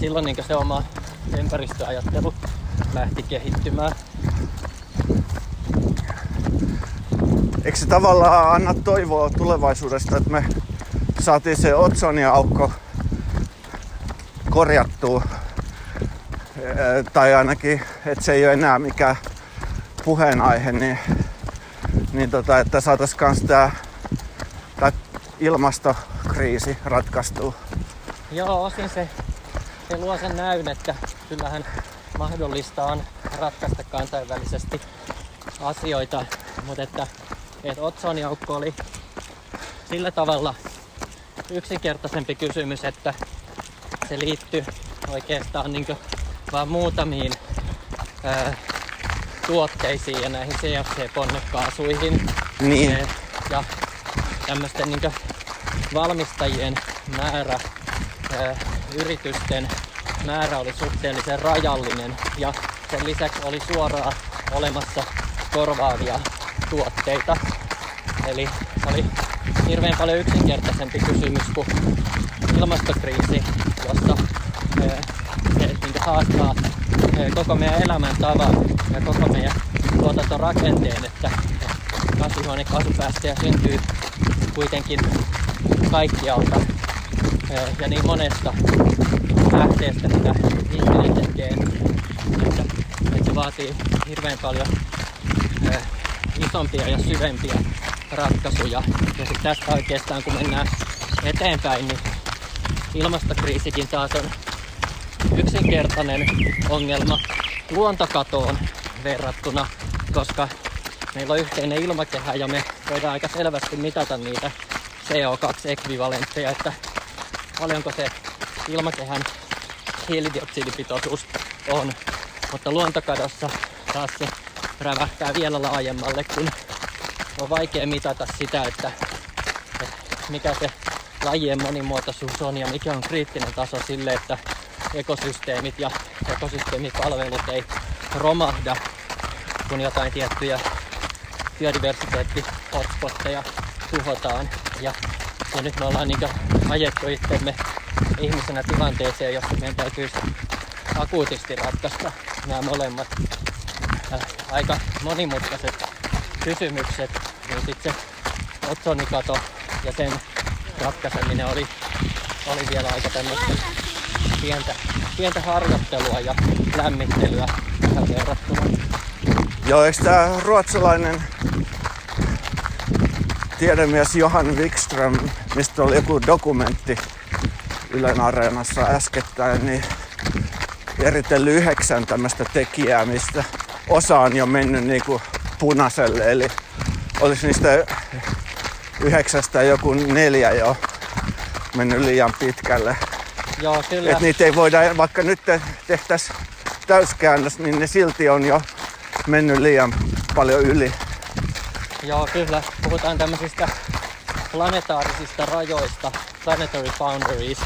Speaker 2: silloin niin se oma ympäristöajattelu lähti kehittymään.
Speaker 1: Eikö se tavallaan anna toivoa tulevaisuudesta, että me saatiin se Otsonia aukko korjattua? Tai ainakin, että se ei ole enää mikään puheenaihe, niin, niin tota, että saataisiin kans tää, tää ilmastokriisi ratkaistua.
Speaker 2: Joo, osin se, se luo sen näyn, että kyllähän mahdollista on ratkaista kansainvälisesti asioita, mutta että, että otsoniaukko oli sillä tavalla yksinkertaisempi kysymys, että se liittyy oikeastaan niin vaan muutamiin ää, tuotteisiin ja näihin CFC-ponnekaasuihin.
Speaker 1: Niin,
Speaker 2: Eh, ja tämmöisten niin valmistajien määrä, eh, yritysten määrä oli suhteellisen rajallinen ja sen lisäksi oli suoraan olemassa korvaavia tuotteita. Eli oli hirveän paljon yksinkertaisempi kysymys kuin ilmastokriisi, jossa eh, se niin haastaa eh, koko meidän elämäntavan ja koko meidän tuotantorakenteen, että kasvihuonekaasupäästöjä syntyy kuitenkin kaikkialta eh, ja niin monesta lähteestä, mitä ihminen tekee, että, että se vaatii hirveän paljon eh, isompia ja syvempiä ratkaisuja. Ja sitten tästä oikeastaan kun mennään eteenpäin, niin ilmastokriisikin taas on yksinkertainen ongelma luontokatoon verrattuna, koska meillä on yhteinen ilmakehä ja me voidaan aika selvästi mitata niitä CO2-ekvivalentteja, että paljonko se ilmakehän hiilidioksidipitoisuus on. Mutta luontokadossa taas se rävähtää vielä laajemmalle, kun on vaikea mitata sitä, että, että mikä se lajien monimuotoisuus on ja mikä on kriittinen taso sille, että ekosysteemit ja ekosysteemipalvelut ei romahda, kun jotain tiettyjä biodiversiteetti-hotspotteja tuhotaan. Ja, ja nyt me ollaan niin ajettu itsemme ihmisenä tilanteeseen, jossa meidän täytyy akuutisti ratkaista nämä molemmat aika monimutkaiset kysymykset, niin sitten se otsonikato ja sen ratkaiseminen oli, oli vielä aika tämmöistä pientä, pientä harjoittelua ja lämmittelyä tähän verrattuna.
Speaker 1: Joo, eikö tää ruotsalainen tiedemies Johan Wikström, mistä oli joku dokumentti Ylen Areenassa äskettäin, niin eritellyt yhdeksän tämmöistä tekijää, mistä osa on jo mennyt niinku punaiselle, eli olisi niistä yhdeksästä joku neljä jo mennyt liian pitkälle.
Speaker 2: Joo, kyllä.
Speaker 1: Et niitä ei voida, vaikka nyt te- tehtäisiin täyskäännös, niin ne silti on jo mennyt liian paljon yli.
Speaker 2: Joo, kyllä. Puhutaan tämmöisistä planetaarisista rajoista, planetary boundaries,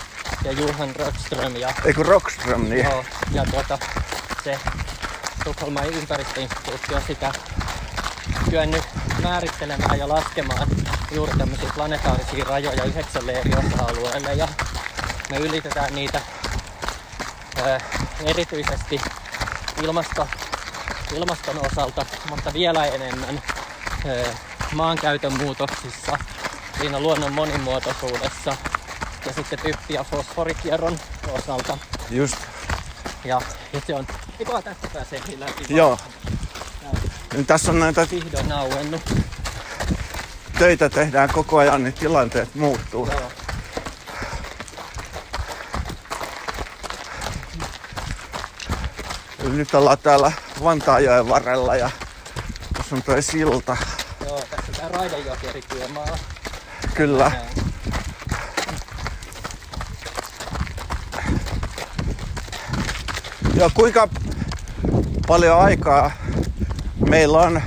Speaker 2: ja Johan Rockström ja,
Speaker 1: Eikö Rockström, niin?
Speaker 2: joo, ja tuota, se Tukholman ympäristöinstituutti on sitä kyennyt määrittelemään ja laskemaan juuri tämmöisiä planetaarisia rajoja yhdeksälle eri osa-alueelle ja me ylitetään niitä ö, erityisesti ilmasto, ilmaston osalta, mutta vielä enemmän ö, maankäytön muutoksissa, siinä luonnon monimuotoisuudessa ja sitten typpi- ja fosforikierron osalta.
Speaker 1: Just,
Speaker 2: Ja, ja se on, eikö tästä pääsee läpi?
Speaker 1: joo. Niin tässä on näitä
Speaker 2: Vihdoin auennut.
Speaker 1: töitä tehdään koko ajan, niin tilanteet muuttuu.
Speaker 2: Joo.
Speaker 1: Nyt ollaan täällä Vantaajoen varrella ja tässä on toi silta.
Speaker 2: Joo, tässä tää raidejokeri työmaa.
Speaker 1: Kyllä. Ja kuinka paljon aikaa meillä on,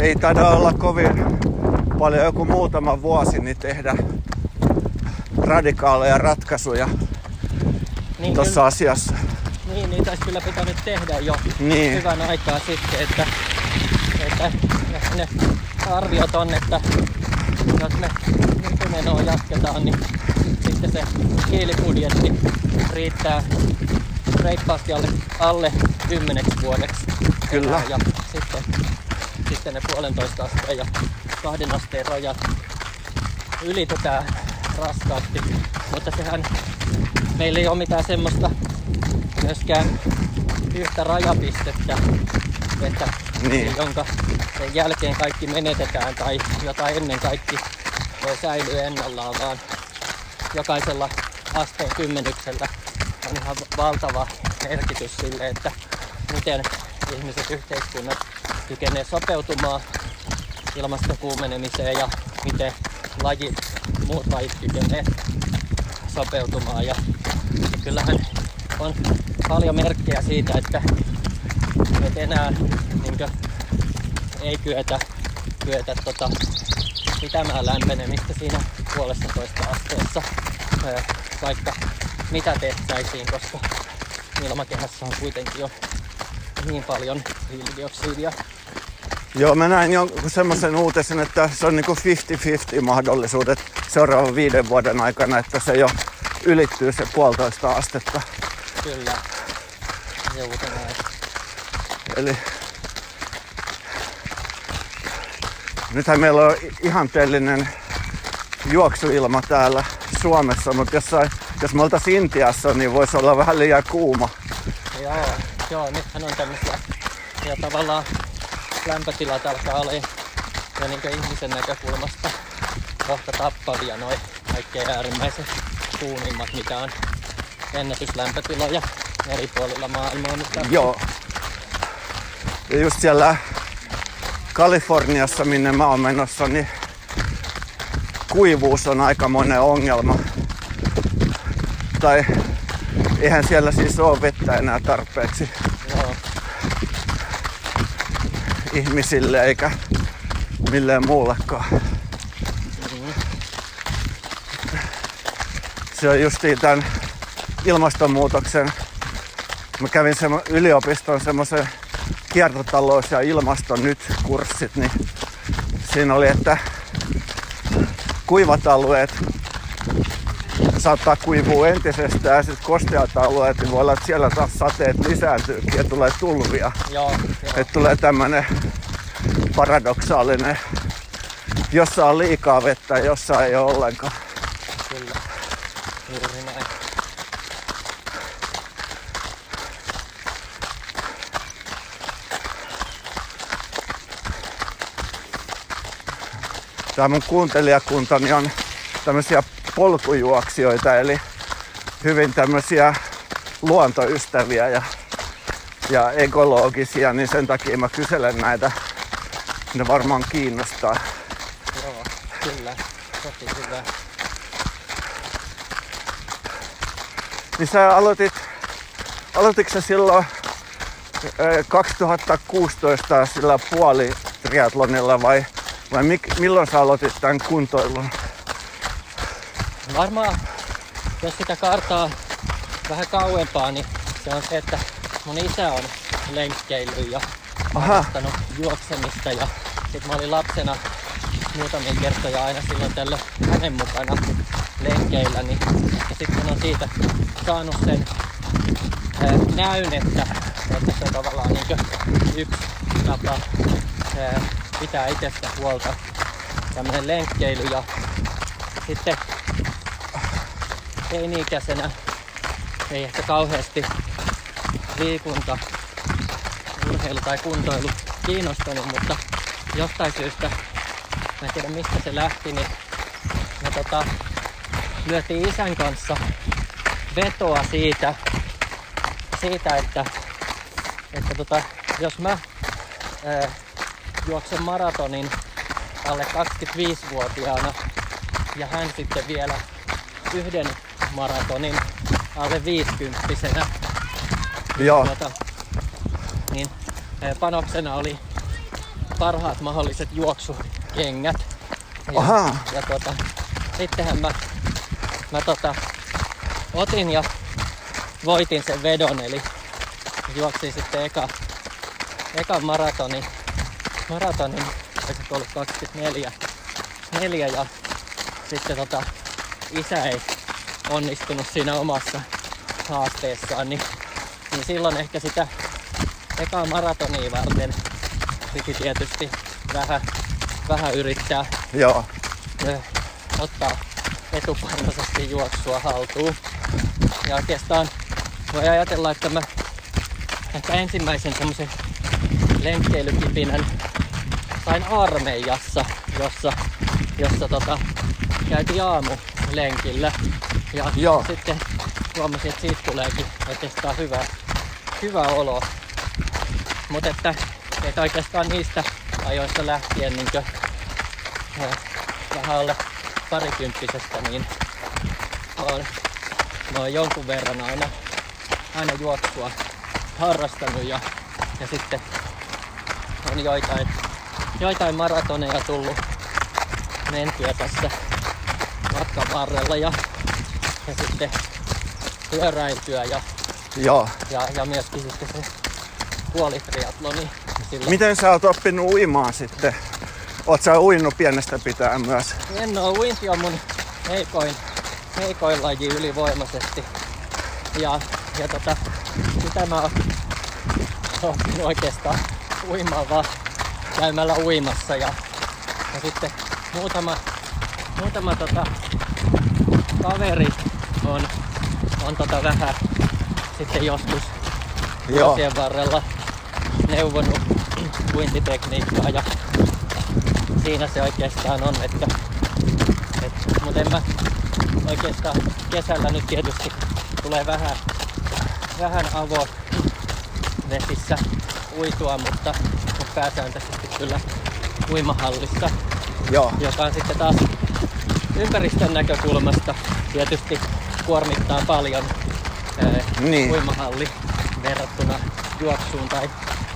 Speaker 1: ei taida olla kovin paljon, joku muutama vuosi, niin tehdä radikaaleja ratkaisuja
Speaker 2: Niin,
Speaker 1: tuossa asiassa.
Speaker 2: niin, niitä olisi kyllä pitänyt tehdä jo
Speaker 1: Niin.
Speaker 2: hyvän aikaa sitten, että, että ne arviot on, että jos me nykymenoa jatketaan, niin sitten se hiilibudjetti riittää reippaasti alle, alle kymmeneksi vuodeksi.
Speaker 1: Kyllä.
Speaker 2: Ja sitten, sitten ne puolentoista asteen ja kahden asteen rajat ylitetään raskaasti. Mutta sehän meillä ei ole mitään semmoista myöskään yhtä rajapistettä, että
Speaker 1: Niin.
Speaker 2: jonka sen jälkeen kaikki menetetään tai jota ennen kaikki voi säilyä ennallaan, vaan jokaisella asteen kymmenyksellä on ihan valtava merkitys sille, että miten ihmiset yhteiskunnat kykenee sopeutumaan ilmaston kuumenemiseen ja miten lajit, muut lajit kykenee sopeutumaan. Ja, ja kyllähän on paljon merkkejä siitä, että, että enää niin ei kyetä, kyetä tota, pitämään lämpenemistä siinä puolessa toista asteessa, vaikka mitä tehtäisiin, koska ilmakehässä on kuitenkin jo niin paljon hiilidioksidia.
Speaker 1: Joo, mä näin jonkun semmoisen uutisen, että se on niinku 50-50 mahdollisuudet seuraavan viiden vuoden aikana, että se jo ylittyy se puolitoista astetta.
Speaker 2: Kyllä. Juuri näin.
Speaker 1: Eli nythän meillä on ihanteellinen juoksuilma täällä Suomessa, mutta jossain, jos me oltaisiin Intiassa, niin voisi olla vähän liian kuuma.
Speaker 2: Joo, joo, nythän on tämmöisiä ja tavallaan lämpötilat alkaa olla jo niin ihmisen näkökulmasta kohta tappavia noin kaikkein äärimmäisen kuumimmat, mitä on ennätyslämpötiloja eri puolilla maailmaa. Mutta
Speaker 1: Joo. Ja just siellä Kaliforniassa, minne mä oon menossa, niin kuivuus on aikamoinen ongelma. Tai eihän siellä siis ole vettä enää tarpeeksi
Speaker 2: joo,
Speaker 1: ihmisille eikä millään muullekaan.
Speaker 2: mm,
Speaker 1: Se on justiin tämän ilmastonmuutoksen. Mä kävin semmo, yliopiston semmoisen kiertotalous- ja ilmaston nyt kurssit, niin siinä oli, että kuivat alueet saattaa kuivua entisestään ja sitten kosteat alueet, niin voi olla, että siellä taas sateet lisääntyykin ja tulee tulvia.
Speaker 2: joo, joo,
Speaker 1: Että tulee tämmönen paradoksaalinen, jossa on liikaa vettä ja jossa ei ole ollenkaan.
Speaker 2: kyllä. Juuri näin.
Speaker 1: Tämä mun kuuntelijakuntani on tämmöisiä polkujuoksijoita, eli hyvin tämmöisiä luontoystäviä ja, ja ekologisia, niin sen takia mä kyselen näitä. Ne varmaan kiinnostaa.
Speaker 2: Joo, kyllä. Tosi hyvä.
Speaker 1: Niin sä aloitit, aloititko sä silloin ö, 2016 sillä puoli triathlonilla vai, vai mik, milloin sä aloitit tämän kuntoilun?
Speaker 2: Varmaan jos sitä kartaa vähän kauempaa, niin se on se, että mun isä on lenkkeillyt ja harrastanut juoksemista ja sit mä olin lapsena muutamia kertoja aina silloin tällä hänen mukana lenkeillä, niin ja sitten on siitä saanut sen ää, näyn, että, että se on tavallaan niin yksi tapa ää, pitää itsestä huolta, tämmöinen lenkkeily ja sitten teini-ikäisenä ei ehkä kauheasti liikunta, urheilu tai kuntoilu kiinnostanut, mutta jostain syystä, mä en tiedä mistä se lähti, niin me tota, lyötiin isän kanssa vetoa siitä, siitä että, että tota, jos mä ää, juoksen maratonin alle 25-vuotiaana ja hän sitten vielä yhden maratonin alle 50
Speaker 1: Joo.
Speaker 2: tuota, niin ää, panoksena oli parhaat mahdolliset juoksukengät. Ja,
Speaker 1: Ahaa.
Speaker 2: ja tuota, sittenhän mä, mä tota, otin ja voitin sen vedon, eli juoksin sitten eka, eka maratoni, maratonin, olisiko ollut 24 neljä ja sitten tota, isä ei onnistunut siinä omassa haasteessaan, niin, niin silloin ehkä sitä ekaa maratonia varten piti tietysti vähän, vähän yrittää
Speaker 1: Joo.
Speaker 2: ö, ottaa etupainoisesti juoksua haltuun. Ja oikeastaan voi ajatella, että mä ehkä ensimmäisen semmoisen lenkkeilykipinän sain armeijassa, jossa, jossa tota, käytiin aamu lenkillä. Ja
Speaker 1: Joo.
Speaker 2: sitten huomasin, että siitä tuleekin oikeastaan hyvä, hyvä olo. Mutta että, että oikeastaan niistä ajoista lähtien niin kuin, vähän alle parikymppisestä, niin olen, mä oon jonkun verran aina, aina juoksua harrastanut ja, ja sitten on joitain, joitain maratoneja tullut mentyä tässä matkan varrella ja, ja sitten pyöräiltyä ja,
Speaker 1: Joo.
Speaker 2: ja, ja myöskin sitten se puolitriatloni. Silloin
Speaker 1: Miten sä oot oppinut uimaan sitten? Oot sä uinut pienestä pitäen myös?
Speaker 2: En oo, uinti on mun heikoin, heikoin laji ylivoimaisesti. Ja, ja tota, sitä mä oon oppinut oikeastaan uimaan vaan käymällä uimassa. Ja, ja sitten muutama, muutama tota, kaveri on tota vähän sitten joskus
Speaker 1: Joo.
Speaker 2: vuosien varrella neuvonut uintitekniikkaa ja siinä se oikeastaan on, että, että mutta en mä oikeastaan kesällä nyt tietysti tulee vähän, vähän avo vesissä uitua, mutta, mutta pääsääntöisesti kyllä uimahallissa,
Speaker 1: Joo.
Speaker 2: joka on sitten taas ympäristön näkökulmasta tietysti kuormittaa paljon ää,
Speaker 1: Niin.
Speaker 2: uimahalli verrattuna juoksuun tai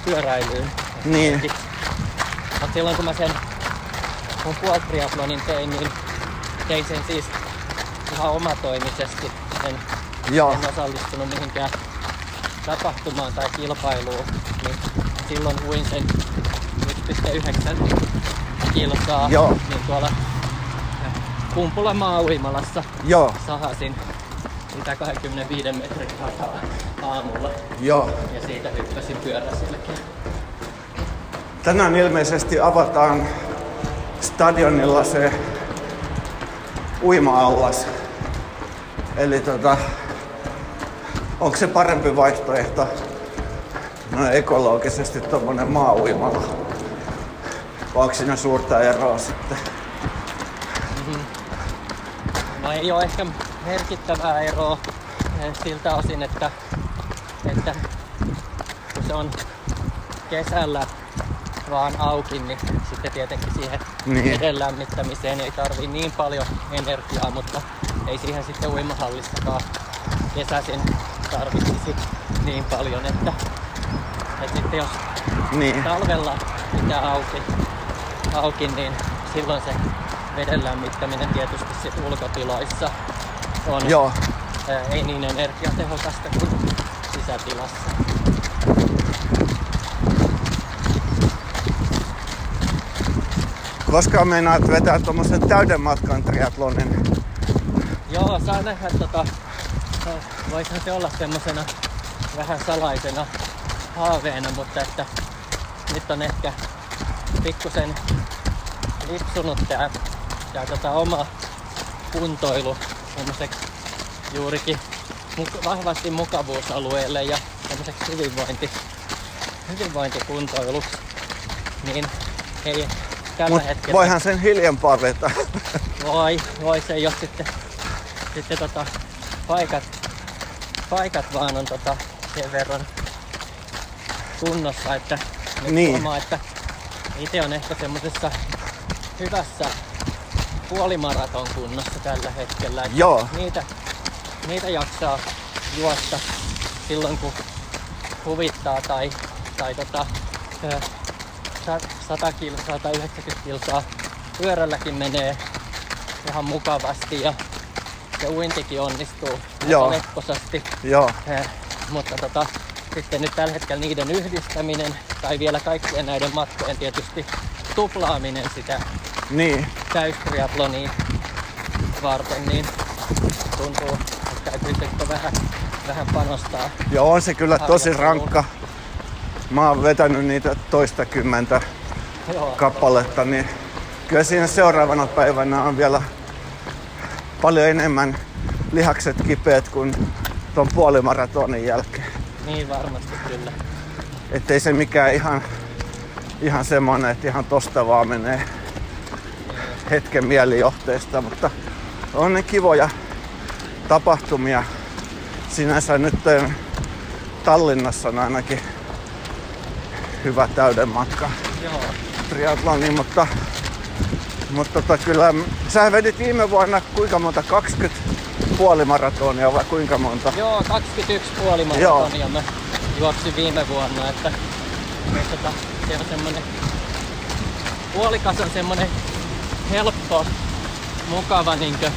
Speaker 2: pyöräilyyn.
Speaker 1: Niin.
Speaker 2: Mutta silloin kun mä sen mun puolitriatlonin tein, niin tein sen siis ihan omatoimisesti. En,
Speaker 1: Joo.
Speaker 2: en osallistunut mihinkään tapahtumaan tai kilpailuun. Niin silloin uin sen 1,9 kilsaa.
Speaker 1: Joo.
Speaker 2: Niin tuolla Kumpula maa-uimalassa
Speaker 1: Joo.
Speaker 2: sahasin sitä 25 metrin takaa aamulla
Speaker 1: Joo.
Speaker 2: ja siitä hyppäsin pyöräsilläkin.
Speaker 1: Tänään ilmeisesti avataan stadionilla se uima-allas. Eli tota, onko se parempi vaihtoehto no ekologisesti tuommoinen maa-uimala? Vai onko siinä suurta eroa sitten?
Speaker 2: No ei ole ehkä merkittävää eroa eh, siltä osin, että, että kun se on kesällä vaan auki, niin sitten tietenkin siihen
Speaker 1: Niin.
Speaker 2: veden lämmittämiseen ei tarvii niin paljon energiaa, mutta ei siihen sitten uimahallissakaan kesäisin tarvitsisi niin paljon, että, että sitten jos
Speaker 1: Niin.
Speaker 2: talvella pitää auki, auki, niin silloin se veden lämmittäminen tietysti sit ulkotiloissa on
Speaker 1: Joo.
Speaker 2: ää, ei niin energiatehokasta kuin sisätilassa.
Speaker 1: Koska meinaat vetää tuommoisen täyden matkan triatlonin?
Speaker 2: Joo, saa nähdä tota, äh, voisihan se olla semmosena vähän salaisena haaveena, mutta että nyt on ehkä pikkusen lipsunut tää, tää tota oma kuntoilu semmoiseksi juurikin muk- vahvasti mukavuusalueelle ja semmoiseksi hyvinvointi, hyvinvointikuntoiluksi. Niin ei tällä
Speaker 1: Mut
Speaker 2: hetkellä...
Speaker 1: voihan sen hiljempaa vetää.
Speaker 2: Voi, voi se ole sitten, sitten tota, paikat, paikat vaan on tota, sen verran kunnossa, että
Speaker 1: Niin.
Speaker 2: huomaa, että itse on ehkä semmoisessa hyvässä puolimaraton kunnossa tällä hetkellä. Että
Speaker 1: Joo.
Speaker 2: Niitä, niitä jaksaa juosta silloin kun huvittaa tai, tai tota, ö, sa- 100 kilsaa, 190 kilsaa pyörälläkin menee ihan mukavasti ja se uintikin onnistuu
Speaker 1: Joo.
Speaker 2: lepposasti.
Speaker 1: Joo.
Speaker 2: Eh, mutta tota, sitten nyt tällä hetkellä niiden yhdistäminen tai vielä kaikkien näiden matkojen tietysti tuplaaminen sitä
Speaker 1: Niin.
Speaker 2: täystriatlonia varten, niin tuntuu, että täytyy sitten vähän, vähän panostaa.
Speaker 1: Joo, on se kyllä tosi rankka. Mä oon vetänyt niitä toista kymmentä
Speaker 2: Joo,
Speaker 1: kappaletta, niin kyllä siinä seuraavana päivänä on vielä paljon enemmän lihakset kipeät kuin ton puolimaratonin jälkeen.
Speaker 2: niin varmasti kyllä.
Speaker 1: Ettei se mikään ihan, ihan semmonen, että ihan tosta vaan menee hetken mielijohteesta, mutta on ne kivoja tapahtumia. Sinänsä nyt Tallinnassa on ainakin hyvä täyden matka
Speaker 2: Joo,
Speaker 1: triatloni, mutta, mutta tota, kyllä sä vedit viime vuonna kuinka monta? 20 puolimaratonia vai kuinka monta?
Speaker 2: Joo 21 puolimaratonia mä juoksin viime vuonna, että, että tota, se on semmonen puolikas on semmonen helppo, mukava niinkö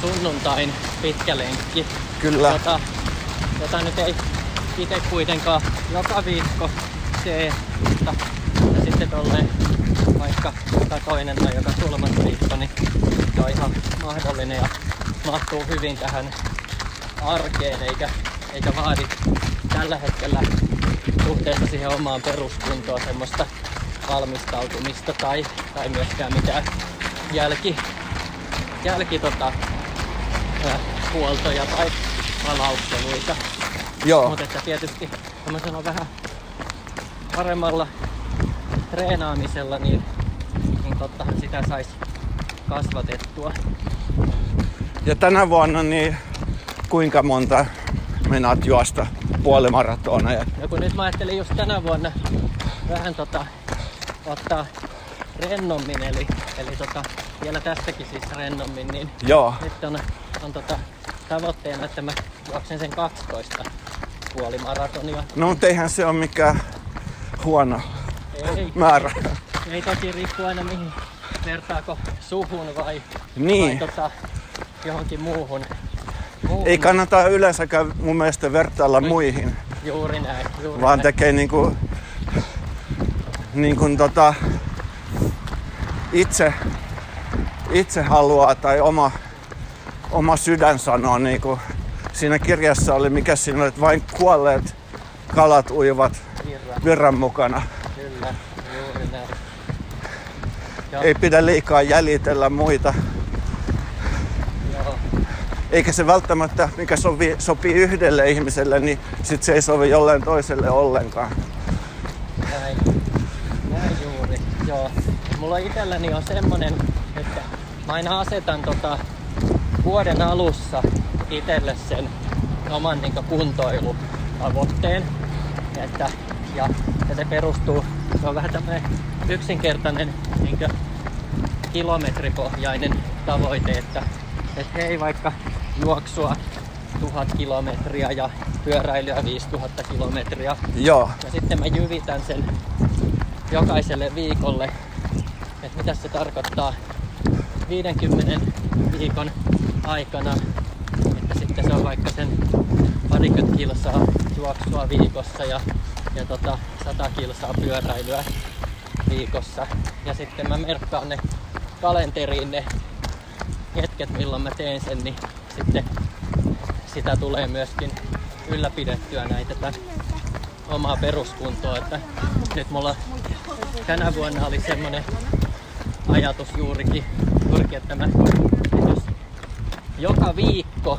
Speaker 2: sunnuntain pitkä lenkki.
Speaker 1: Kyllä.
Speaker 2: Jota, jota nyt ei itse kuitenkaan joka viikko tee, mutta mutta sitten tolleen vaikka joka toinen tai joka kolmas viikko, niin se on ihan mahdollinen ja mahtuu hyvin tähän arkeen eikä, eikä vaadi tällä hetkellä suhteessa siihen omaan peruskuntoon semmoista valmistautumista tai, tai myöskään mitään jälki, jälki tota, ää, huoltoja tai palautteluita.
Speaker 1: Joo,
Speaker 2: Mutta että tietysti tämmöisellä vähän paremmalla treenaamisella, niin, niin tottahan sitä saisi kasvatettua.
Speaker 1: ja tänä vuonna niin kuinka monta menaat juosta puolimaratoneja?
Speaker 2: Ja kun nyt mä ajattelin just tänä vuonna vähän tota, ottaa rennommin, eli, eli tota, vielä tästäkin siis rennommin, niin
Speaker 1: Joo,
Speaker 2: nyt on, on tota, tavoitteena, että mä juoksen sen 12 puolimaratonia.
Speaker 1: no mutta eihän se ole mikään huono
Speaker 2: Ei,
Speaker 1: määrä.
Speaker 2: Ei toki riippuu aina mihin vertaako suhun vai,
Speaker 1: Niin.
Speaker 2: vai tota, johonkin muuhun. Muuhun.
Speaker 1: Ei kannata yleensäkään mun mielestä vertailla muihin,
Speaker 2: Juuri näin. Juuri
Speaker 1: vaan
Speaker 2: näin.
Speaker 1: tekee niinku, niin kuin tota, itse, itse haluaa tai oma, oma sydän sanoo. Niin kuin siinä kirjassa oli, mikä siinä oli, että vain kuolleet kalat uivat
Speaker 2: Virra,
Speaker 1: virran mukana.
Speaker 2: kyllä, juuri näin. Joo,
Speaker 1: Ei pidä liikaa jäljitellä muita. Eikä se välttämättä, mikä sovi, sopii yhdelle ihmiselle, niin sit se ei sovi jolleen toiselle ollenkaan.
Speaker 2: näin. Näin juuri, joo. Mulla itselläni on semmonen, että mä aina asetan tota vuoden alussa itselle sen oman niin kuntoilutavoitteen. Että, ja, ja se perustuu, se on vähän tämmöinen yksinkertainen niin kilometripohjainen tavoite, että, että hei vaikka juoksua tuhat kilometriä ja pyöräilyä 5000 kilometriä,
Speaker 1: Joo,
Speaker 2: ja sitten mä jyvitän sen jokaiselle viikolle, että mitä se tarkoittaa? 50 viikon aikana että sitten se on vaikka sen parikymmentä kilsaa juoksua viikossa ja, ja tota, 100 kilsaa pyöräilyä viikossa. Ja sitten mä merkkaan ne kalenteriin ne hetket, milloin mä teen sen, niin sitten sitä tulee myöskin ylläpidettyä näitä tätä omaa peruskuntoa. Että nyt mulla tänä vuonna oli semmonen ajatus juurikin, juurikin että mä jos joka viikko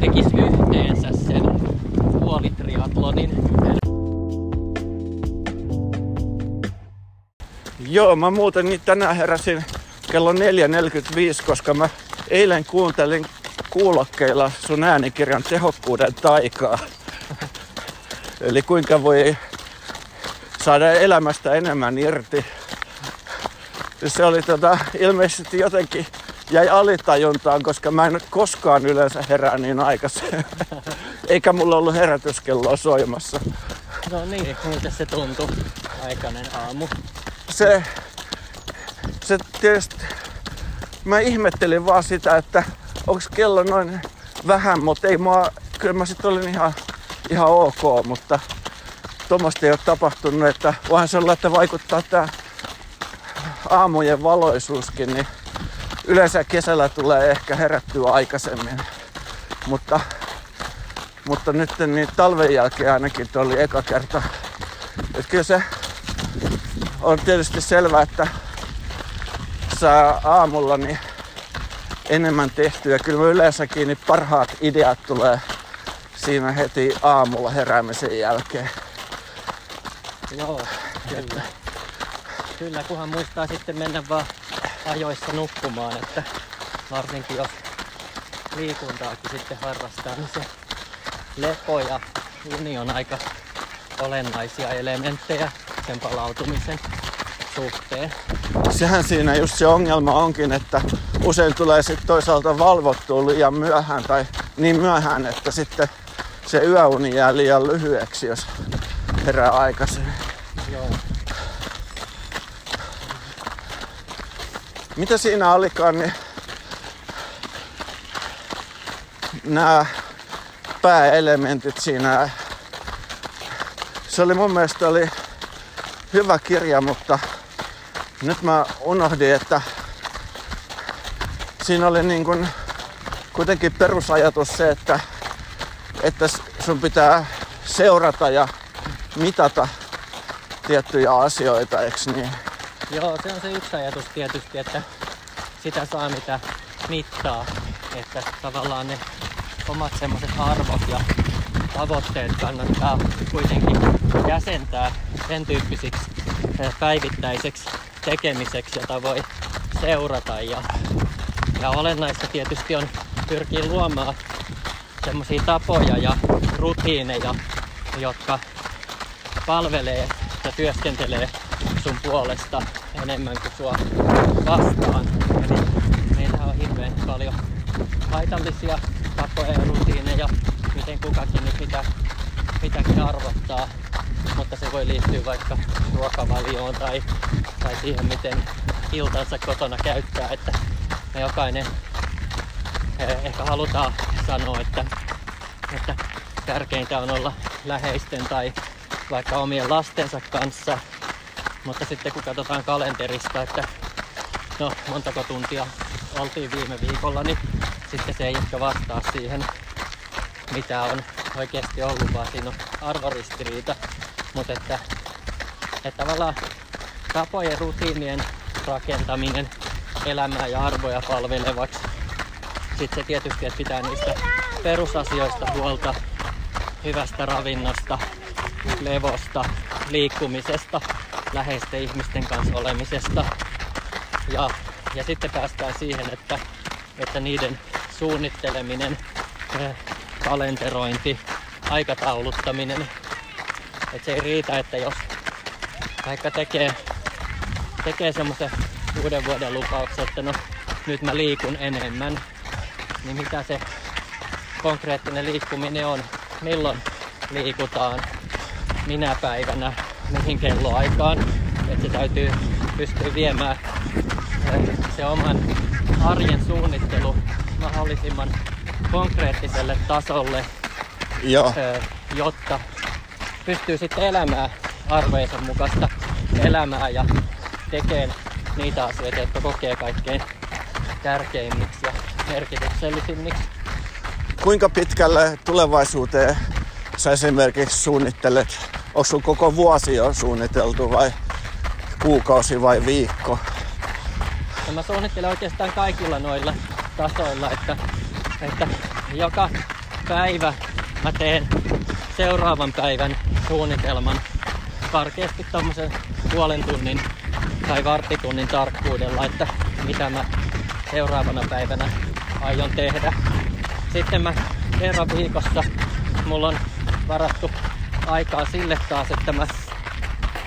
Speaker 2: tekis yhteensä sen puolitriatlonin.
Speaker 1: Joo, mä muuten niin tänään heräsin kello 4.45, koska mä eilen kuuntelin kuulokkeilla sun äänikirjan tehokkuuden taikaa. Eli kuinka voi saada elämästä enemmän irti. Se oli tota, ilmeisesti jotenkin jäi alitajuntaan, koska mä en koskaan yleensä herää niin aikaisin. Eikä mulla ollut herätyskelloa soimassa.
Speaker 2: No niin, miltä se tuntui aikainen aamu?
Speaker 1: Se, se tietysti, mä ihmettelin vaan sitä, että onko kello noin vähän, mutta ei mua, kyllä mä sitten olin ihan, ihan ok, mutta tuommoista ei ole tapahtunut, että voihan se olla, että vaikuttaa tämä aamujen valoisuuskin, niin yleensä kesällä tulee ehkä herättyä aikaisemmin. Mutta, mutta nyt niin talven jälkeen ainakin oli eka kerta. Et kyllä se on tietysti selvää, että saa aamulla niin enemmän tehtyä. Kyllä yleensäkin niin parhaat ideat tulee siinä heti aamulla heräämisen jälkeen.
Speaker 2: Joo, kyllä. Kyllä, kunhan muistaa sitten mennä vaan ajoissa nukkumaan, että varsinkin jos liikuntaakin sitten harrastaa, niin se lepo ja uni on aika olennaisia elementtejä sen palautumisen suhteen.
Speaker 1: Sehän siinä just se ongelma onkin, että usein tulee sitten toisaalta valvottua liian myöhään tai niin myöhään, että sitten se yöuni jää liian lyhyeksi, jos herää aikaisin.
Speaker 2: Joo.
Speaker 1: Mitä siinä olikaan, niin nämä pääelementit siinä. Se oli mun mielestä oli hyvä kirja, mutta nyt mä unohdin, että siinä oli niin kuin kuitenkin perusajatus se, että, että sun pitää seurata ja mitata tiettyjä asioita, eikö niin?
Speaker 2: Joo, se on se yksi ajatus tietysti, että sitä saa mitä mittaa. Että tavallaan ne omat semmoiset arvot ja tavoitteet kannattaa kuitenkin jäsentää sen tyyppisiksi päivittäiseksi tekemiseksi, jota voi seurata. Ja, ja olennaista tietysti on pyrkiä luomaan semmoisia tapoja ja rutiineja, jotka palvelee ja työskentelee sun puolesta enemmän kuin sua vastaan. Eli meillä on hirveän paljon haitallisia tapoja ja rutiineja, miten kukakin nyt mitä, mitäkin arvottaa. Mutta se voi liittyä vaikka ruokavalioon tai, tai siihen, miten iltansa kotona käyttää. Että me jokainen eh, ehkä halutaan sanoa, että, että tärkeintä on olla läheisten tai vaikka omien lastensa kanssa mutta sitten kun katsotaan kalenterista, että no montako tuntia oltiin viime viikolla, niin sitten se ei ehkä vastaa siihen, mitä on oikeasti ollut, vaan siinä on arvoristiriita. Mutta että, että tavallaan tapojen rutiinien rakentaminen elämää ja arvoja palvelevaksi. Sitten se tietysti, että pitää niistä perusasioista huolta, hyvästä ravinnosta, levosta, liikkumisesta, läheisten ihmisten kanssa olemisesta. Ja, ja sitten päästään siihen, että, että niiden suunnitteleminen, eh, kalenterointi, aikatauluttaminen, että se ei riitä, että jos vaikka tekee, tekee semmoisen uuden vuoden lupauksen, että no nyt mä liikun enemmän, niin mitä se konkreettinen liikkuminen on, milloin liikutaan, minä päivänä, mihin kelloaikaan. Että se täytyy pystyä viemään se oman arjen suunnittelu mahdollisimman konkreettiselle tasolle,
Speaker 1: Joo.
Speaker 2: ö, jotta pystyy sitten elämään arvojensa mukaista elämää ja tekemään niitä asioita, jotka kokee kaikkein tärkeimmiksi ja merkityksellisimmiksi.
Speaker 1: Kuinka pitkälle tulevaisuuteen sä esimerkiksi suunnittelet? Onko sun koko vuosi jo suunniteltu vai kuukausi vai viikko?
Speaker 2: Ja mä suunnittelen oikeastaan kaikilla noilla tasoilla, että, että joka päivä mä teen seuraavan päivän suunnitelman karkeasti tommosen puolen tunnin tai varttitunnin tarkkuudella, että mitä mä seuraavana päivänä aion tehdä. Sitten mä kerran viikossa mulla on varattu aikaa sille taas, että mä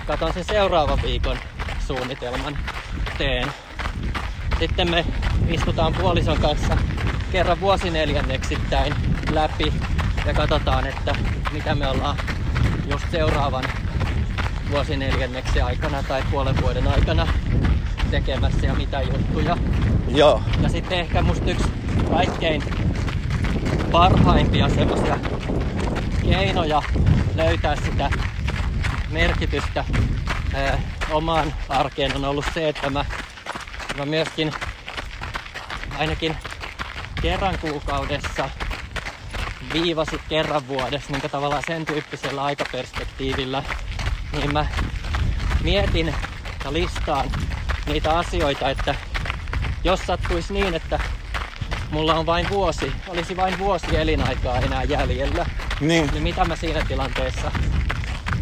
Speaker 2: katon sen seuraavan viikon suunnitelman teen. Sitten me istutaan puolison kanssa kerran vuosineljänneksittäin läpi ja katsotaan, että mitä me ollaan just seuraavan vuosineljänneksi aikana tai puolen vuoden aikana tekemässä ja mitä juttuja.
Speaker 1: Joo.
Speaker 2: Ja sitten ehkä musta yksi kaikkein parhaimpia semmoisia keinoja löytää sitä merkitystä ää, omaan arkeen on ollut se, että mä, mä myöskin ainakin kerran kuukaudessa viivasi kerran vuodessa, niin tavallaan sen tyyppisellä aikaperspektiivillä, niin mä mietin ja listaan niitä asioita, että jos sattuisi niin, että mulla on vain vuosi, olisi vain vuosi elinaikaa enää jäljellä,
Speaker 1: Niin.
Speaker 2: niin mitä mä siinä tilanteessa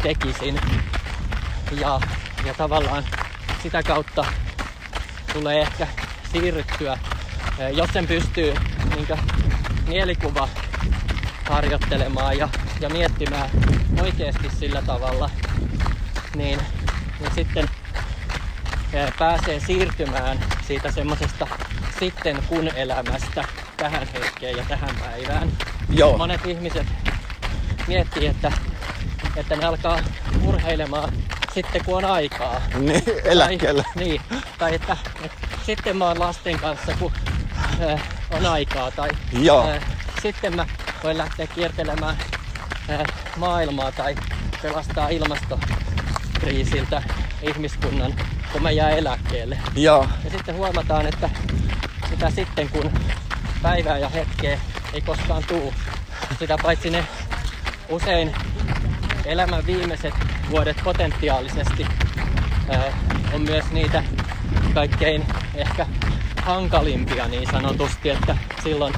Speaker 2: tekisin. Ja, ja tavallaan sitä kautta tulee ehkä siirryttyä, eh, jos sen pystyy niin mielikuva harjoittelemaan ja, ja miettimään oikeasti sillä tavalla, niin, niin sitten eh, pääsee siirtymään siitä semmoisesta sitten kun elämästä tähän hetkeen ja tähän päivään.
Speaker 1: Joo.
Speaker 2: Monet ihmiset miettii, että, että ne alkaa urheilemaan sitten kun on aikaa. [LAUGHS]
Speaker 1: Niin, eläkkeellä.
Speaker 2: Tai, niin, tai että, että sitten mä oon lasten kanssa kun äh, on aikaa. Tai
Speaker 1: Joo.
Speaker 2: äh, sitten mä voin lähteä kiertelemään äh, maailmaa tai pelastaa ilmastokriisiltä ihmiskunnan, kun mä jää eläkkeelle.
Speaker 1: Joo.
Speaker 2: Ja sitten huomataan, että sitä sitten kun päivää ja hetkeä ei koskaan tuu. Sitä paitsi ne usein elämän viimeiset vuodet potentiaalisesti ää, on myös niitä kaikkein ehkä hankalimpia niin sanotusti, että silloin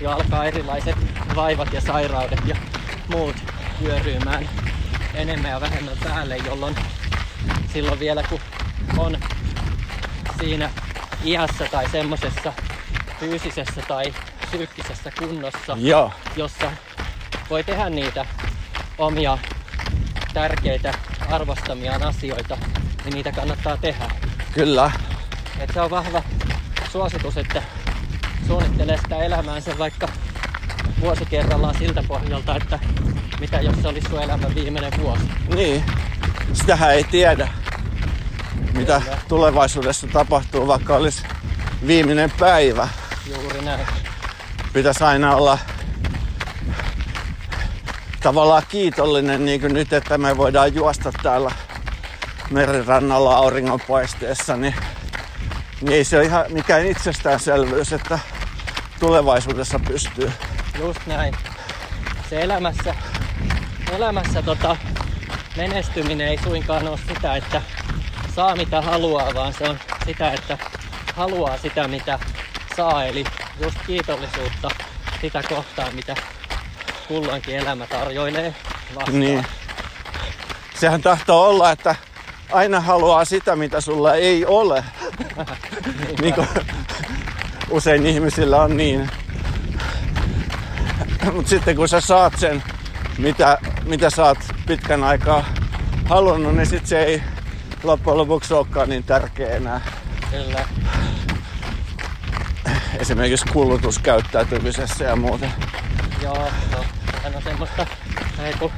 Speaker 2: jo alkaa erilaiset vaivat ja sairaudet ja muut vyörymään enemmän ja vähemmän päälle, jolloin silloin vielä kun on siinä iässä tai semmosessa fyysisessä tai psyykkisessä kunnossa,
Speaker 1: Joo.
Speaker 2: jossa voi tehdä niitä omia tärkeitä arvostamiaan asioita, niin niitä kannattaa tehdä.
Speaker 1: Kyllä.
Speaker 2: Et se on vahva suositus, että suunnittelee sitä elämäänsä vaikka vuosi kerrallaan siltä pohjalta, että mitä jos se olisi sun elämän viimeinen vuosi.
Speaker 1: Niin. Sitähän ei tiedä, mitä
Speaker 2: Kyllä.
Speaker 1: tulevaisuudessa tapahtuu, vaikka olisi viimeinen päivä.
Speaker 2: Juuri näin.
Speaker 1: Pitäisi aina olla tavallaan kiitollinen, niin kuin nyt, että me voidaan juosta täällä merirannalla auringonpaisteessa, niin, niin ei se ole ihan mikään itsestäänselvyys, että tulevaisuudessa pystyy.
Speaker 2: Just näin. Se elämässä, elämässä tota, menestyminen ei suinkaan ole sitä, että saa mitä haluaa, vaan se on sitä, että haluaa sitä mitä saa. Eli just kiitollisuutta sitä kohtaan, mitä kulloinkin elämä tarjoilee vastaan.
Speaker 1: Niin. Sehän tahtoo olla, että aina haluaa sitä, mitä sulla ei ole. [LAUGHS] niin kuin usein ihmisillä on niin. Mutta sitten kun sä saat sen, mitä, mitä sä oot pitkän aikaa halunnut, niin sit se ei loppujen lopuksi olekaan niin tärkeä enää.
Speaker 2: Kyllä.
Speaker 1: Esimerkiksi kulutuskäyttäytymisessä ja muuten.
Speaker 2: Joo, no, sehän on semmoista, ei kun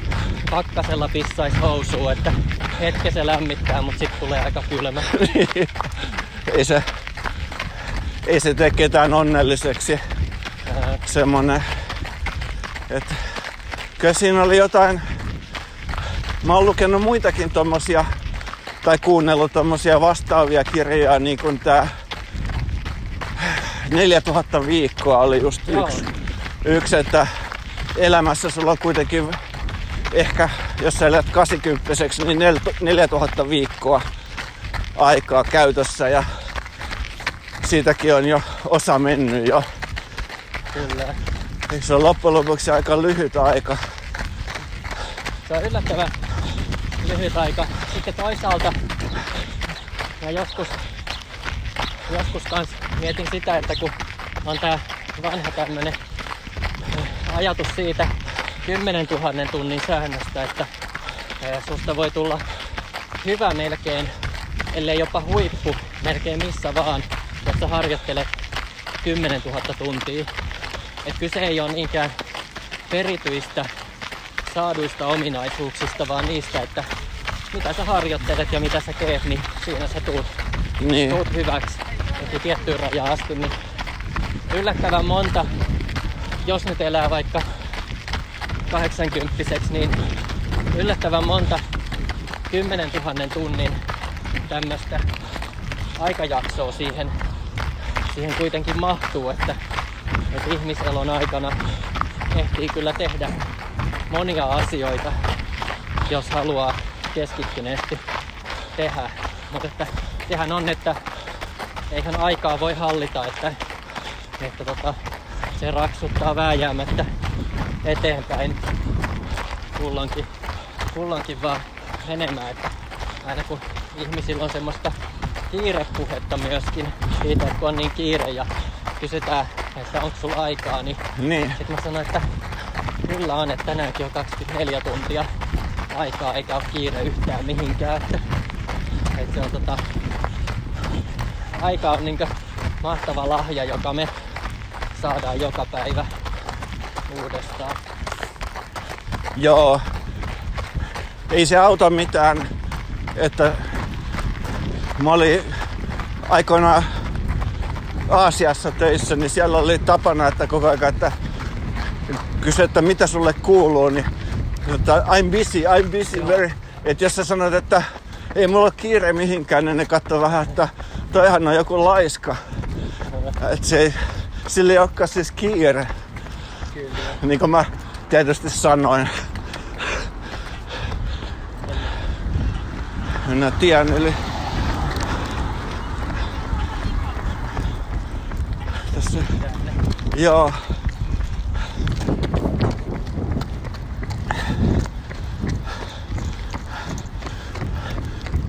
Speaker 2: pakkasella pissais housuun, että hetken se lämmittää, mutta sitten tulee aika kylmä. [LAUGHS]
Speaker 1: ei se, ei se tee ketään onnelliseksi. semmonen, että kyllä siinä oli jotain, mä oon lukenut muitakin tommosia, tai kuunnellut tommosia vastaavia kirjoja, niin kuin tää 4000 viikkoa oli just yksi, yksi, että elämässä sulla on kuitenkin ehkä, jos sä elät 80 niin nel- 4000 viikkoa aikaa käytössä ja siitäkin on jo osa mennyt jo.
Speaker 2: Kyllä.
Speaker 1: Se on loppujen lopuksi aika lyhyt aika.
Speaker 2: Se on yllättävän lyhyt aika. Sitten toisaalta mä joskus, joskus kans mietin sitä, että kun on tää vanha tämmönen äh, ajatus siitä 10 000 tunnin säännöstä, että äh, susta voi tulla hyvä melkein, ellei jopa huippu, melkein missä vaan, jos sä harjoittelet 10 000 tuntia. Et kyse ei ole niinkään perityistä saaduista ominaisuuksista, vaan niistä, että mitä sä harjoittelet ja mitä sä teet, niin siinä sä tuut,
Speaker 1: Niin,
Speaker 2: tuut hyväksi. Joku tiettyyn rajaan asti, niin yllättävän monta, jos nyt elää vaikka 80 niin yllättävän monta. 10 000 tunnin tämmöistä aikajaksoa siihen, siihen kuitenkin mahtuu, että, että ihmiselon aikana ehtii kyllä tehdä monia asioita, jos haluaa keskittyneesti tehdä. Mutta että sehän on, että eihän aikaa voi hallita, että, että tota, se raksuttaa vääjäämättä eteenpäin kulloinkin, kulloinkin vaan menemään. Että aina kun ihmisillä on semmoista kiirepuhetta myöskin siitä, että kun on niin kiire ja kysytään, että onko sulla aikaa, niin
Speaker 1: niin.
Speaker 2: sitten mä sanoin, että kyllä on, että tänäänkin on 24 tuntia aikaa eikä ole kiire yhtään mihinkään. Että, että se on tota, aika on niinkö mahtava lahja, joka me saadaan joka päivä uudestaan.
Speaker 1: Joo. Ei se auta mitään, että mä olin aikoinaan Aasiassa töissä, niin siellä oli tapana, että koko ajan, että kysy, että mitä sulle kuuluu, niin että I'm busy, I'm busy very. Että jos sä sanot, että ei mulla ole kiire mihinkään, niin ne katsoo vähän, että toihan on joku laiska. Että se ei, sillä ei olekaan siis kiire,
Speaker 2: Kyllä.
Speaker 1: niin kuin mä tietysti sanoin. Mennään tien yli. Tässä. Joo.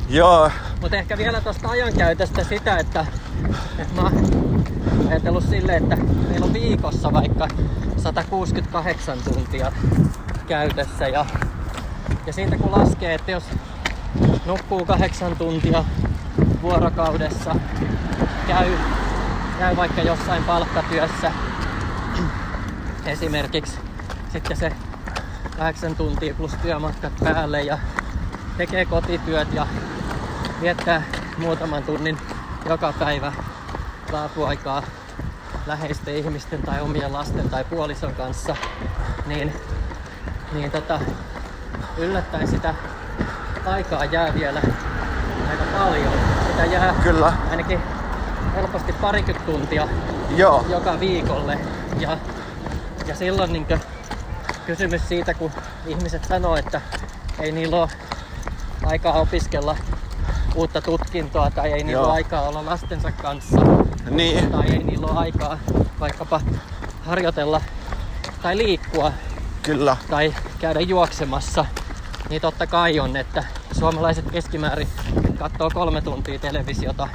Speaker 1: Joo,
Speaker 2: Mutta ehkä vielä tuosta ajankäytöstä sitä, että, että mä oon ajatellut silleen, että meillä on viikossa vaikka 168 tuntia käytössä ja, ja siitä kun laskee, että jos nukkuu kahdeksan tuntia vuorokaudessa, käy, käy vaikka jossain palkkatyössä esimerkiksi sitten se kahdeksan tuntia plus työmatkat päälle ja tekee kotityöt ja viettää muutaman tunnin joka päivä laapuaikaa läheisten ihmisten tai omien lasten tai puolison kanssa, niin, niin tota, yllättäen sitä aikaa jää vielä aika paljon. Sitä jää
Speaker 1: kyllä.
Speaker 2: ainakin helposti parikymmentä tuntia
Speaker 1: Joo,
Speaker 2: joka viikolle. Ja, ja silloin niin kysymys siitä, kun ihmiset sanoo, että ei niillä ole aikaa opiskella uutta tutkintoa tai ei niillä
Speaker 1: Joo.
Speaker 2: ole aikaa olla lastensa kanssa
Speaker 1: niin.
Speaker 2: tai ei niillä ole aikaa vaikkapa harjoitella tai liikkua
Speaker 1: Kyllä.
Speaker 2: tai käydä juoksemassa, niin totta kai on, että suomalaiset keskimäärin katsoo kolme tuntia televisiota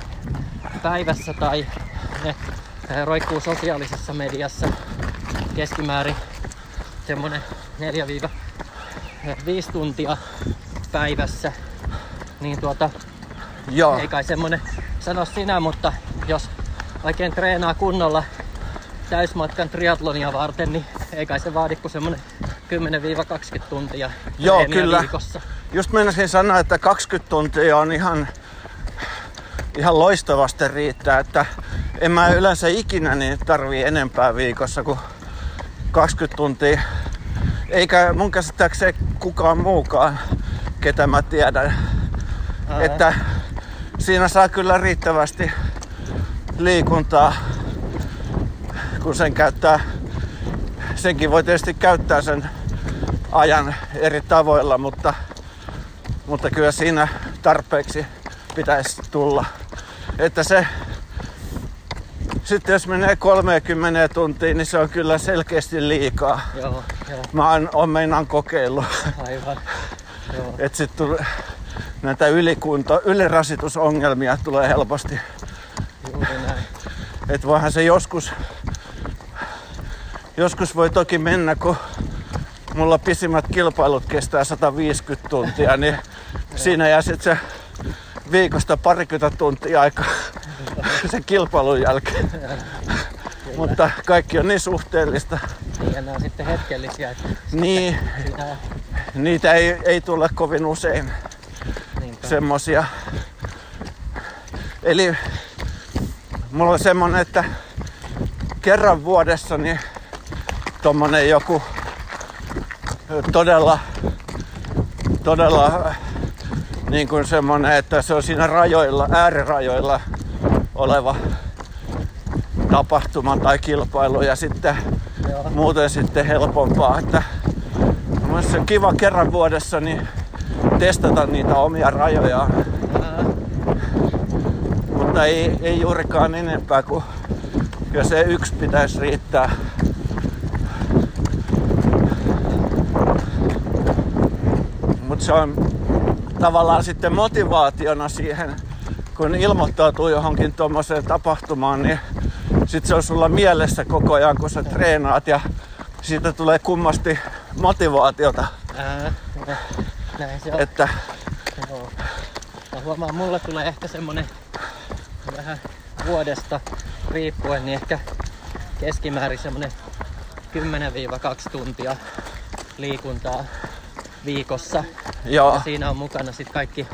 Speaker 2: päivässä tai ne roikkuu sosiaalisessa mediassa keskimäärin semmonen 4-5 tuntia päivässä. Niin tuota,
Speaker 1: Joo.
Speaker 2: ei kai semmonen sano sinä, mutta jos oikein treenaa kunnolla täysmatkan triatlonia varten, niin ei kai se vaadi kuin semmonen 10-20 tuntia
Speaker 1: Joo, kyllä.
Speaker 2: viikossa.
Speaker 1: Just meinasin sanoa, että 20 tuntia on ihan, ihan loistavasti riittää, että en mä yleensä ikinä niin tarvii enempää viikossa kuin 20 tuntia. Eikä mun käsittääkseni kukaan muukaan, ketä mä tiedän.
Speaker 2: Ää.
Speaker 1: Että siinä saa kyllä riittävästi liikuntaa, kun sen käyttää. Senkin voi tietysti käyttää sen ajan eri tavoilla, mutta, mutta kyllä siinä tarpeeksi pitäisi tulla. Että se, sitten jos menee 30 tuntia, niin se on kyllä selkeästi liikaa.
Speaker 2: Joo, joo,
Speaker 1: Mä oon, oon meinaan kokeillut,
Speaker 2: aivan. Joo,
Speaker 1: että sitten tulee näitä ylikunto, ylirasitusongelmia tulee helposti.
Speaker 2: juuri näin.
Speaker 1: Että voihan se joskus, joskus voi toki mennä, kun mulla pisimmät kilpailut kestää 150 tuntia, niin siinä jää sitten se viikosta parikymmentä tuntia aika [LAUGHS] sen kilpailun jälkeen. [LAUGHS] Mutta kaikki on niin suhteellista.
Speaker 2: Niin, ja nämä on sitten hetkellisiä, että
Speaker 1: Niin,
Speaker 2: pitää
Speaker 1: niitä ei, ei tule kovin usein
Speaker 2: niinpä.
Speaker 1: semmosia. Eli mulla on semmonen, että kerran vuodessa niin tommonen joku todella, todella niin kuin semmonen, että se on siinä rajoilla, äärirajoilla oleva tapahtuma tai kilpailu ja sitten
Speaker 2: Joo,
Speaker 1: muuten sitten helpompaa. Että se on kiva kerran vuodessa niin testata niitä omia rajojaan,
Speaker 2: ää,
Speaker 1: mutta ei, ei juurikaan enempää kuin kyllä se yksi pitäisi riittää. Mutta se on tavallaan sitten motivaationa siihen, kun ilmoittautuu johonkin tuommoiseen tapahtumaan, niin sitten se on sulla mielessä koko ajan, kun sä treenaat ja siitä tulee kummasti motivaatiota,
Speaker 2: ää, näin se on.
Speaker 1: että
Speaker 2: Joo. Mä huomaan, mulla tulee ehkä semmonen vähän vuodesta riippuen, niin ehkä keskimäärin semmonen 10-2 tuntia liikuntaa viikossa.
Speaker 1: joo,
Speaker 2: Ja siinä on mukana sitten kaikki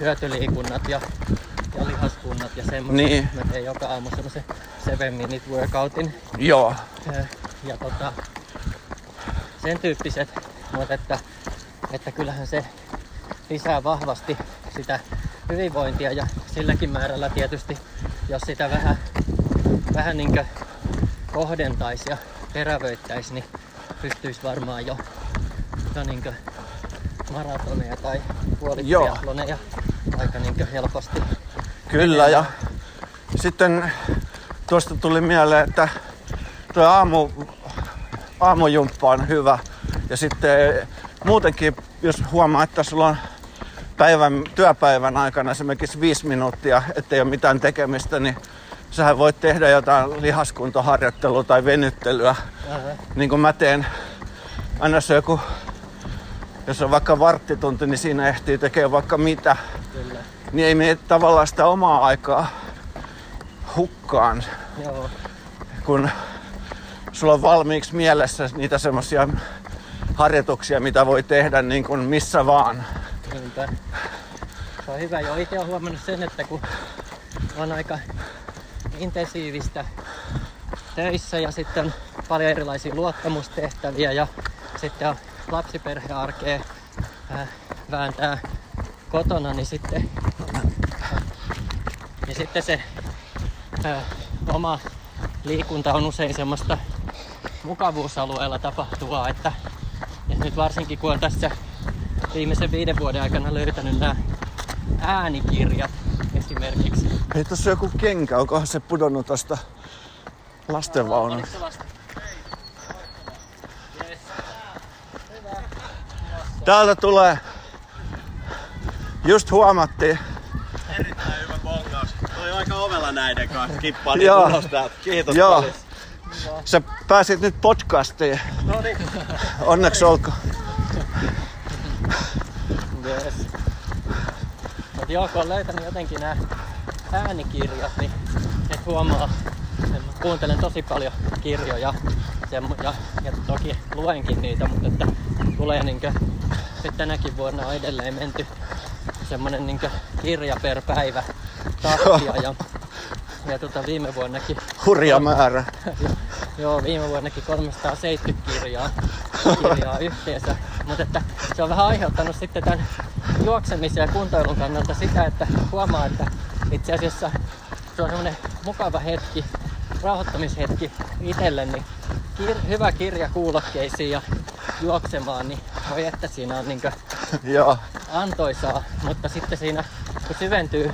Speaker 2: hyötyliikunnat ja, ja lihaskunnat ja semmoiset.
Speaker 1: Niin.
Speaker 2: Mä teen joka aamu semmoisen 7 minute workoutin.
Speaker 1: joo,
Speaker 2: Ja, ja tota, sen tyyppiset, mutta että, että kyllähän se lisää vahvasti sitä hyvinvointia ja silläkin määrällä tietysti, jos sitä vähän, vähän niin kohdentaisi ja terävöittäisi, niin pystyisi varmaan jo, jo niin maratoneja tai puolitriatloneja aika niin helposti.
Speaker 1: Kyllä ja sitten tuosta tuli mieleen, että tuo aamu, aamujumppa on hyvä. Ja sitten muutenkin, jos huomaa, että sulla on päivän, työpäivän aikana esimerkiksi viisi minuuttia, ettei ole mitään tekemistä, niin sähän voit tehdä jotain lihaskuntoharjoittelua tai venyttelyä.
Speaker 2: Ää,
Speaker 1: Niin kuin mä teen aina se joku, jos on vaikka varttitunti, niin siinä ehtii tekemään vaikka mitä
Speaker 2: kyllä.
Speaker 1: niin ei mene tavallaan sitä omaa aikaa hukkaan,
Speaker 2: Joo,
Speaker 1: kun sulla on valmiiksi mielessä niitä semmoisia harjoituksia, mitä voi tehdä niin kuin missä vaan.
Speaker 2: Niinpä. Se on hyvä. Jo itse olen huomannut sen, että kun on aika intensiivistä töissä ja sitten on paljon erilaisia luottamustehtäviä ja sitten on lapsiperhearkea äh, vääntää kotona, niin sitten, niin sitten se äh, oma liikunta on usein semmoista mukavuusalueella tapahtuvaa, että ja nyt varsinkin kun on tässä viimeisen viiden vuoden aikana löytänyt nämä äänikirjat esimerkiksi.
Speaker 1: Hei, tuossa joku kenkä, onkohan se pudonnut tosta lastenvaunusta?
Speaker 2: Oliko se vasta? Yes.
Speaker 1: Täältä tulee, just huomattiin,
Speaker 3: Erittäin hyvä bongaus. Toi aika ovella näiden kanssa. Kippaa niin
Speaker 1: Joo.
Speaker 3: ulos täältä. Kiitos
Speaker 1: Joo.
Speaker 3: paljon.
Speaker 1: sä pääsit nyt podcastiin.
Speaker 3: No niin.
Speaker 1: Onneksi olkoon.
Speaker 2: Yes. Mut joo, kun on löytänyt jotenkin nämä äänikirjat, niin et huomaa, että mä kuuntelen tosi paljon kirjoja semmo- ja, ja toki luenkin niitä, mutta että tulee niinkö, nyt tänäkin vuonna on edelleen menty semmonen niinkö kirja per päivä tahtia ja, ja tota, viime vuonnakin,
Speaker 1: Hurja määrä. [LAUGHS]
Speaker 2: joo, viime vuonnakin 370 kirjaa, kirjaa yhteensä. Mutta että se on vähän aiheuttanut sitten tämän juoksemisen ja kuntoilun kannalta sitä, että huomaa, että itse asiassa se on semmoinen mukava hetki, rauhoittamishetki itselle, niin kir- hyvä kirja kuulokkeisiin ja juoksemaan, niin voi että siinä on niinkö [LAUGHS]
Speaker 1: Joo,
Speaker 2: antoisaa, mutta sitten siinä kun syventyy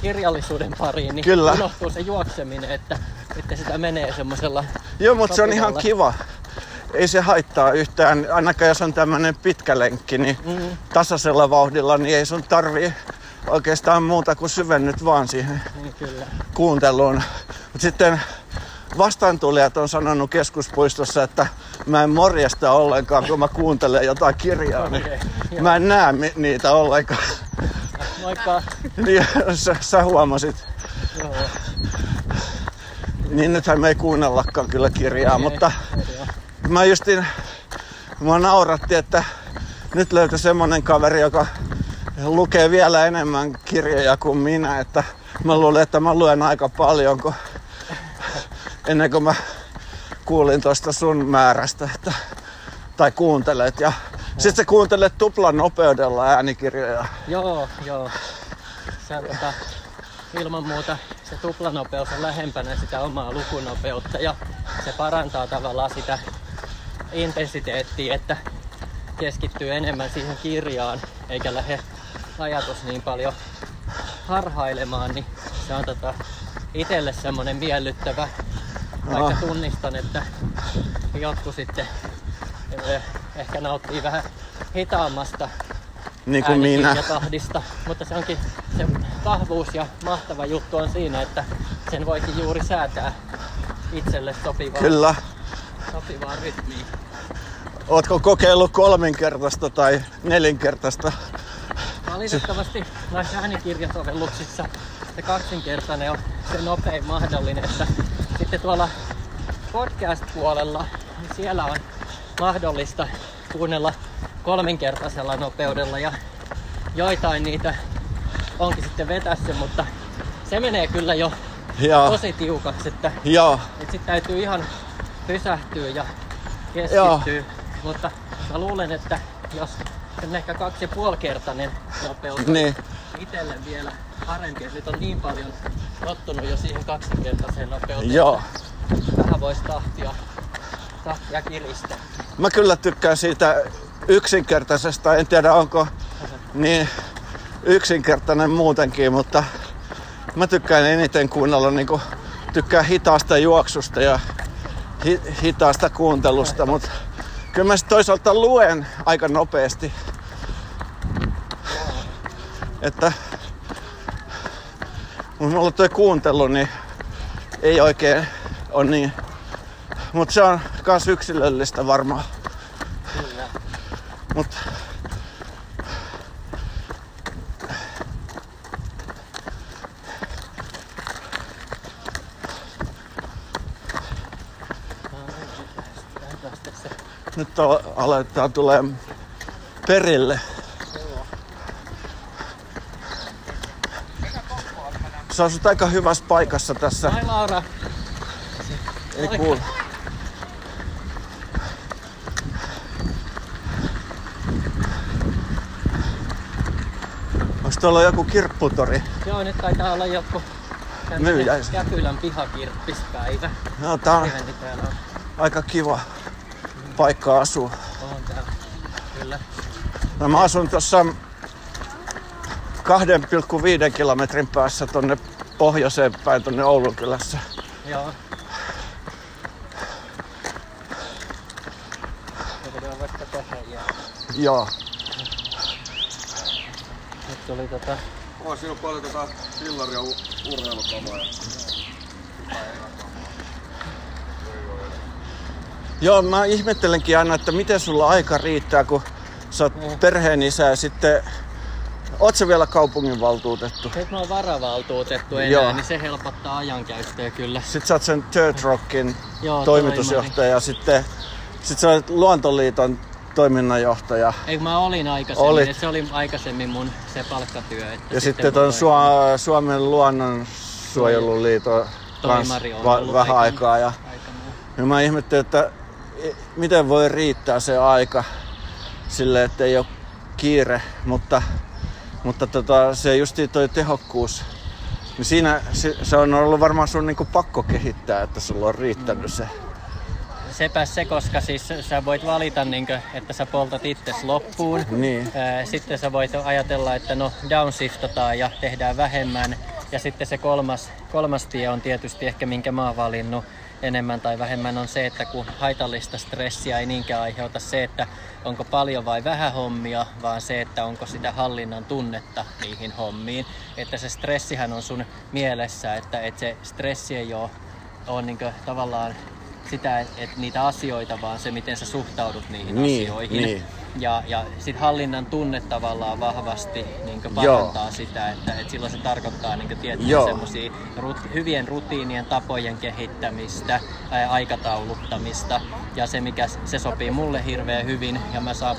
Speaker 2: kirjallisuuden pariin, niin
Speaker 1: Kyllä.
Speaker 2: unohtuu se juokseminen, että, että sitä menee semmoisella
Speaker 1: Joo mutta se on ihan kiva. Ei se haittaa yhtään, ainakaan jos on tämmönen pitkä lenkki, niin
Speaker 2: Mm,
Speaker 1: tasaisella vauhdilla, niin ei sun tarvii oikeastaan muuta kuin syvennyt vaan siihen
Speaker 2: niin kyllä.
Speaker 1: kuunteluun. Mut sitten vastaantulijat on sanonut keskuspuistossa, että mä en morjesta ollenkaan, kun mä kuuntelen jotain kirjaa. Niin
Speaker 2: joo.
Speaker 1: mä en näe mi- niitä ollenkaan.
Speaker 2: Moikka!
Speaker 1: Niin sä, sä huomasit.
Speaker 2: Joo,
Speaker 1: Niin nythän me ei kuunnellakaan kyllä kirjaa,
Speaker 2: ei,
Speaker 1: mutta
Speaker 2: joo.
Speaker 1: mä justin, mä nauratti, että nyt löytyi semmonen kaveri, joka lukee vielä enemmän kirjoja kuin minä, että mä luulen, että mä luen aika paljon, kun ennen kuin mä kuulin tuosta sun määrästä, että, tai kuuntelet. Ja sitten sä kuuntelet tuplan nopeudella äänikirjoja.
Speaker 2: Joo, joo. On tota, ilman muuta se tuplanopeus on lähempänä sitä omaa lukunopeutta ja se parantaa tavallaan sitä intensiteettiä, että keskittyy enemmän siihen kirjaan eikä lähde ajatus niin paljon harhailemaan, niin se on tota, itselle semmonen miellyttävä, vaikka tunnistan, että jotkut sitten eh, ehkä nauttii vähän hitaammasta
Speaker 1: Niin kuin minä.
Speaker 2: äänikirjatahdista, mutta se onkin se vahvuus ja mahtava juttu on siinä, että sen voikin juuri säätää itselle sopivaa,
Speaker 1: Kyllä.
Speaker 2: sopivaa rytmiä.
Speaker 1: Ootko kokeillut kolminkertaista tai nelinkertaista?
Speaker 2: Valitettavasti näissä äänikirjasovelluksissa se kaksinkertainen on se nopein mahdollinen, että sitten tuolla podcast-puolella, niin siellä on mahdollista kuunnella kolminkertaisella nopeudella ja joitain niitä onkin sitten vetässä, mutta se menee kyllä jo
Speaker 1: Joo.
Speaker 2: tosi tiukaksi, että,
Speaker 1: Joo.
Speaker 2: että sit täytyy ihan pysähtyä ja
Speaker 1: Joo.
Speaker 2: keskittyä. Mutta mä luulen, että jos on ehkä kaksi ja puolikertainen nopeus,
Speaker 1: Niin.
Speaker 2: itselle vielä parempi. että Nyt on niin paljon tottunut jo siihen kaksinkertaiseen nopeuteen.
Speaker 1: Joo.
Speaker 2: Vähän voisi tahtia, tahtia kiristää.
Speaker 1: Mä kyllä tykkään siitä yksinkertaisesta. En tiedä onko niin yksinkertainen muutenkin, mutta mä tykkään eniten kuunnella niinku, tykkään hitaasta juoksusta ja hi, hitaasta kuuntelusta, mutta kyllä mä sit toisaalta luen aika nopeasti. Että mun mulla toi kuuntelu, niin ei oikein on niin. Mutta se on kans yksilöllistä varmaan.
Speaker 2: Kyllä.
Speaker 1: Mut
Speaker 2: Lähdetään sitten se.
Speaker 1: Nyt on, aletaan tulee perille. Sä asut aika hyvässä paikassa tässä.
Speaker 2: Ai Laura,
Speaker 1: Ei kuule. Onko tuolla joku kirpputori?
Speaker 2: joo nyt taitaa olla joku
Speaker 1: Myyjäis.
Speaker 2: Käpylän pihakirppispäivä.
Speaker 1: No, tää on. aika kiva paikka asua.
Speaker 2: on täällä. Kyllä.
Speaker 1: No, mä asun tuossa 2,5 kilometrin päässä tonne pohjoiseen päin tonne Oulun kylässä.
Speaker 2: Joo. Se voidaan vaikka tehdä ja
Speaker 1: Joo.
Speaker 2: nyt tuli tota
Speaker 3: On siinä on paljon tota fillaria u- urheilukamaa.
Speaker 1: Joo, mä ihmettelenkin aina, että miten sulla aika riittää, kun sä oot
Speaker 2: Niin.
Speaker 1: perheen isä ja sitten... Oot sä vielä kaupunginvaltuutettu?
Speaker 2: Nyt mä oon varavaltuutettu enää,
Speaker 1: Joo.
Speaker 2: niin se helpottaa ajankäyttöä kyllä.
Speaker 1: Sitten sä oot sen Dirt Rockin
Speaker 2: Joo,
Speaker 1: toimitusjohtaja ja sitten sit sä olet Luontoliiton toiminnanjohtaja.
Speaker 2: Ei, mä olin aikaisemmin,
Speaker 1: Olit.
Speaker 2: että se oli aikaisemmin mun se palkkatyö. Että
Speaker 1: Ja sitten ton Suomen luonnon Luonnonsuojeluliiton kanssa va- vähän aikaa. Ja,
Speaker 2: Aikanaan.
Speaker 1: ja mä ihmettelin, että miten voi riittää se aika sille, että ei ole kiire, mutta, mutta tota, se justiin toi tehokkuus, niin siinä se, se on ollut varmaan sun niinku pakko kehittää, että sulla on riittänyt se.
Speaker 2: Sepä se, koska siis sä voit valita, niin kuin, että sä poltat itses loppuun.
Speaker 1: Niin.
Speaker 2: Sitten sä voit ajatella, että no downshiftataan ja tehdään vähemmän. Ja sitten se kolmas, kolmas tie on tietysti ehkä minkä mä oon valinnut enemmän tai vähemmän on se, että kun haitallista stressiä ei niinkään aiheuta se, että onko paljon vai vähän hommia, vaan se, että onko sitä hallinnan tunnetta niihin hommiin. Että se stressihän on sun mielessä, että, että se stressi ei ole, ole niin tavallaan sitä, että niitä asioita, vaan se, miten sä suhtaudut niihin
Speaker 1: Niin,
Speaker 2: asioihin.
Speaker 1: niin.
Speaker 2: Ja, ja sit hallinnan tunne tavallaan vahvasti niin
Speaker 1: Joo.
Speaker 2: parantaa sitä, että, että silloin se tarkoittaa niin tiettyjä
Speaker 1: Joo.
Speaker 2: semmosia rut, hyvien rutiinien tapojen kehittämistä, ää, aikatauluttamista. Ja se, mikä se sopii mulle hirveän hyvin ja mä saan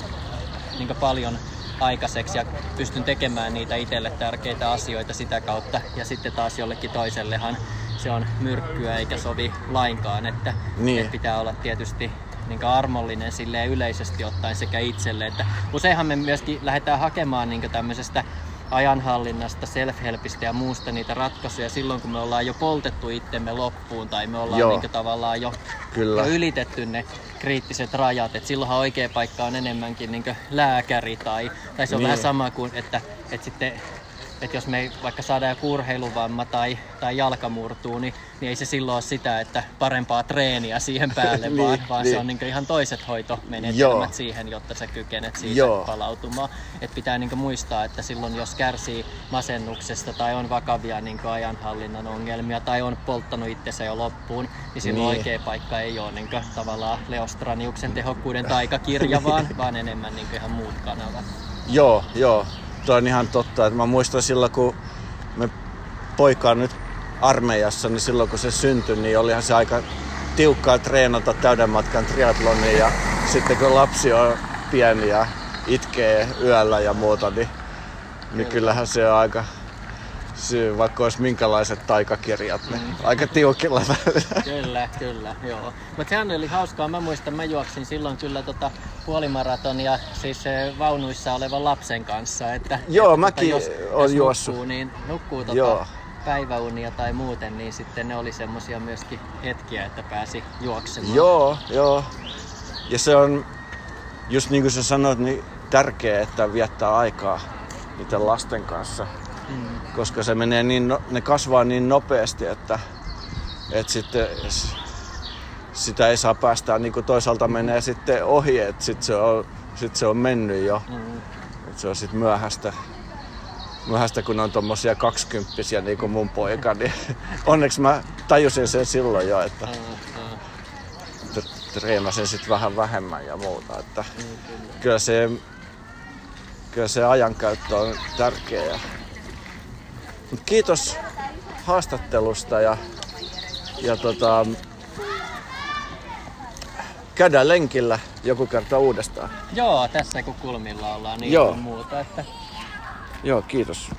Speaker 2: niin paljon aikaiseksi ja pystyn tekemään niitä itselle tärkeitä asioita sitä kautta. Ja sitten taas jollekin toisellehan se on myrkkyä eikä sovi lainkaan, että,
Speaker 1: Niin.
Speaker 2: pitää olla tietysti niin armollinen sille yleisesti ottaen sekä itselle. Että useinhan me myöskin lähdetään hakemaan niin tämmöisestä ajanhallinnasta, self-helpistä ja muusta niitä ratkaisuja silloin, kun me ollaan jo poltettu itsemme loppuun tai me ollaan
Speaker 1: Joo.
Speaker 2: niin tavallaan jo,
Speaker 1: Kyllä.
Speaker 2: jo ylitetty ne kriittiset rajat. Et silloinhan oikea paikka on enemmänkin niin lääkäri tai, tai se on
Speaker 1: Niin.
Speaker 2: vähän sama kuin, että, että sitten että jos me ei vaikka saadaan joku urheiluvamma tai, tai jalka murtuu, niin, niin ei se silloin ole sitä, että parempaa treeniä siihen päälle, [LAUGHS]
Speaker 1: Niin,
Speaker 2: vaan, vaan
Speaker 1: niin.
Speaker 2: se on niin ihan toiset hoitomenetelmät
Speaker 1: Joo.
Speaker 2: siihen, jotta sä kykenet siitä
Speaker 1: Joo.
Speaker 2: palautumaan. Et pitää niin muistaa, että silloin jos kärsii masennuksesta tai on vakavia niin ajanhallinnan ongelmia tai on polttanut itsensä jo loppuun, niin silloin
Speaker 1: Niin.
Speaker 2: oikea paikka ei ole niin tavallaan Leostraniuksen tehokkuuden taikakirja, [LAUGHS] vaan, vaan enemmän niin ihan muut kanavat.
Speaker 1: Joo, joo. Tuo on ihan totta. Että mä muistan silloin, kun me poika on nyt armeijassa, niin silloin kun se syntyi, niin olihan se aika tiukkaa treenata täyden matkan triatlonia. Ja sitten kun lapsi on pieni ja itkee yöllä ja muuta, niin, niin kyllähän se on aika, se, vaikka olisi minkälaiset taikakirjat, niin aika tiukilla välillä.
Speaker 2: Kyllä, kyllä, joo. Mutta sehän oli hauskaa. Mä muistan, mä juoksin silloin kyllä tota puolimaratonia siis eh, vaunuissa olevan lapsen kanssa. Että,
Speaker 1: Joo,
Speaker 2: että,
Speaker 1: mäkin
Speaker 2: jos,
Speaker 1: oon
Speaker 2: jos
Speaker 1: juossut.
Speaker 2: Nukkuu, niin nukkuu tota
Speaker 1: Joo.
Speaker 2: päiväunia tai muuten, niin sitten ne oli semmosia myöskin hetkiä, että pääsi juoksemaan.
Speaker 1: Joo, joo. Ja se on, just niin kuin sä sanoit, niin tärkeää, että viettää aikaa niiden lasten kanssa.
Speaker 2: Mm.
Speaker 1: Koska se menee niin, no, ne kasvaa niin nopeasti, että, että sitten sitä ei saa päästää niin kuin toisaalta menee sitten ohi, että sit se on, sit se on mennyt jo.
Speaker 2: Mm.
Speaker 1: Et se on sitten myöhäistä, myöhäistä, kun on tommosia kaksikymppisiä niin kuin mun poika, niin [LAUGHS] onneksi mä tajusin sen silloin jo, että
Speaker 2: aa.
Speaker 1: tr- treenasin sitten vähän vähemmän ja muuta. Että
Speaker 2: Mm, kyllä.
Speaker 1: kyllä, se, kyllä se ajankäyttö on tärkeä. Mut kiitos haastattelusta ja, ja tota, käydään lenkillä joku kerta uudestaan.
Speaker 2: Joo, tässä kun kulmilla ollaan niin
Speaker 1: Joo.
Speaker 2: muuta. Että
Speaker 1: Joo, kiitos.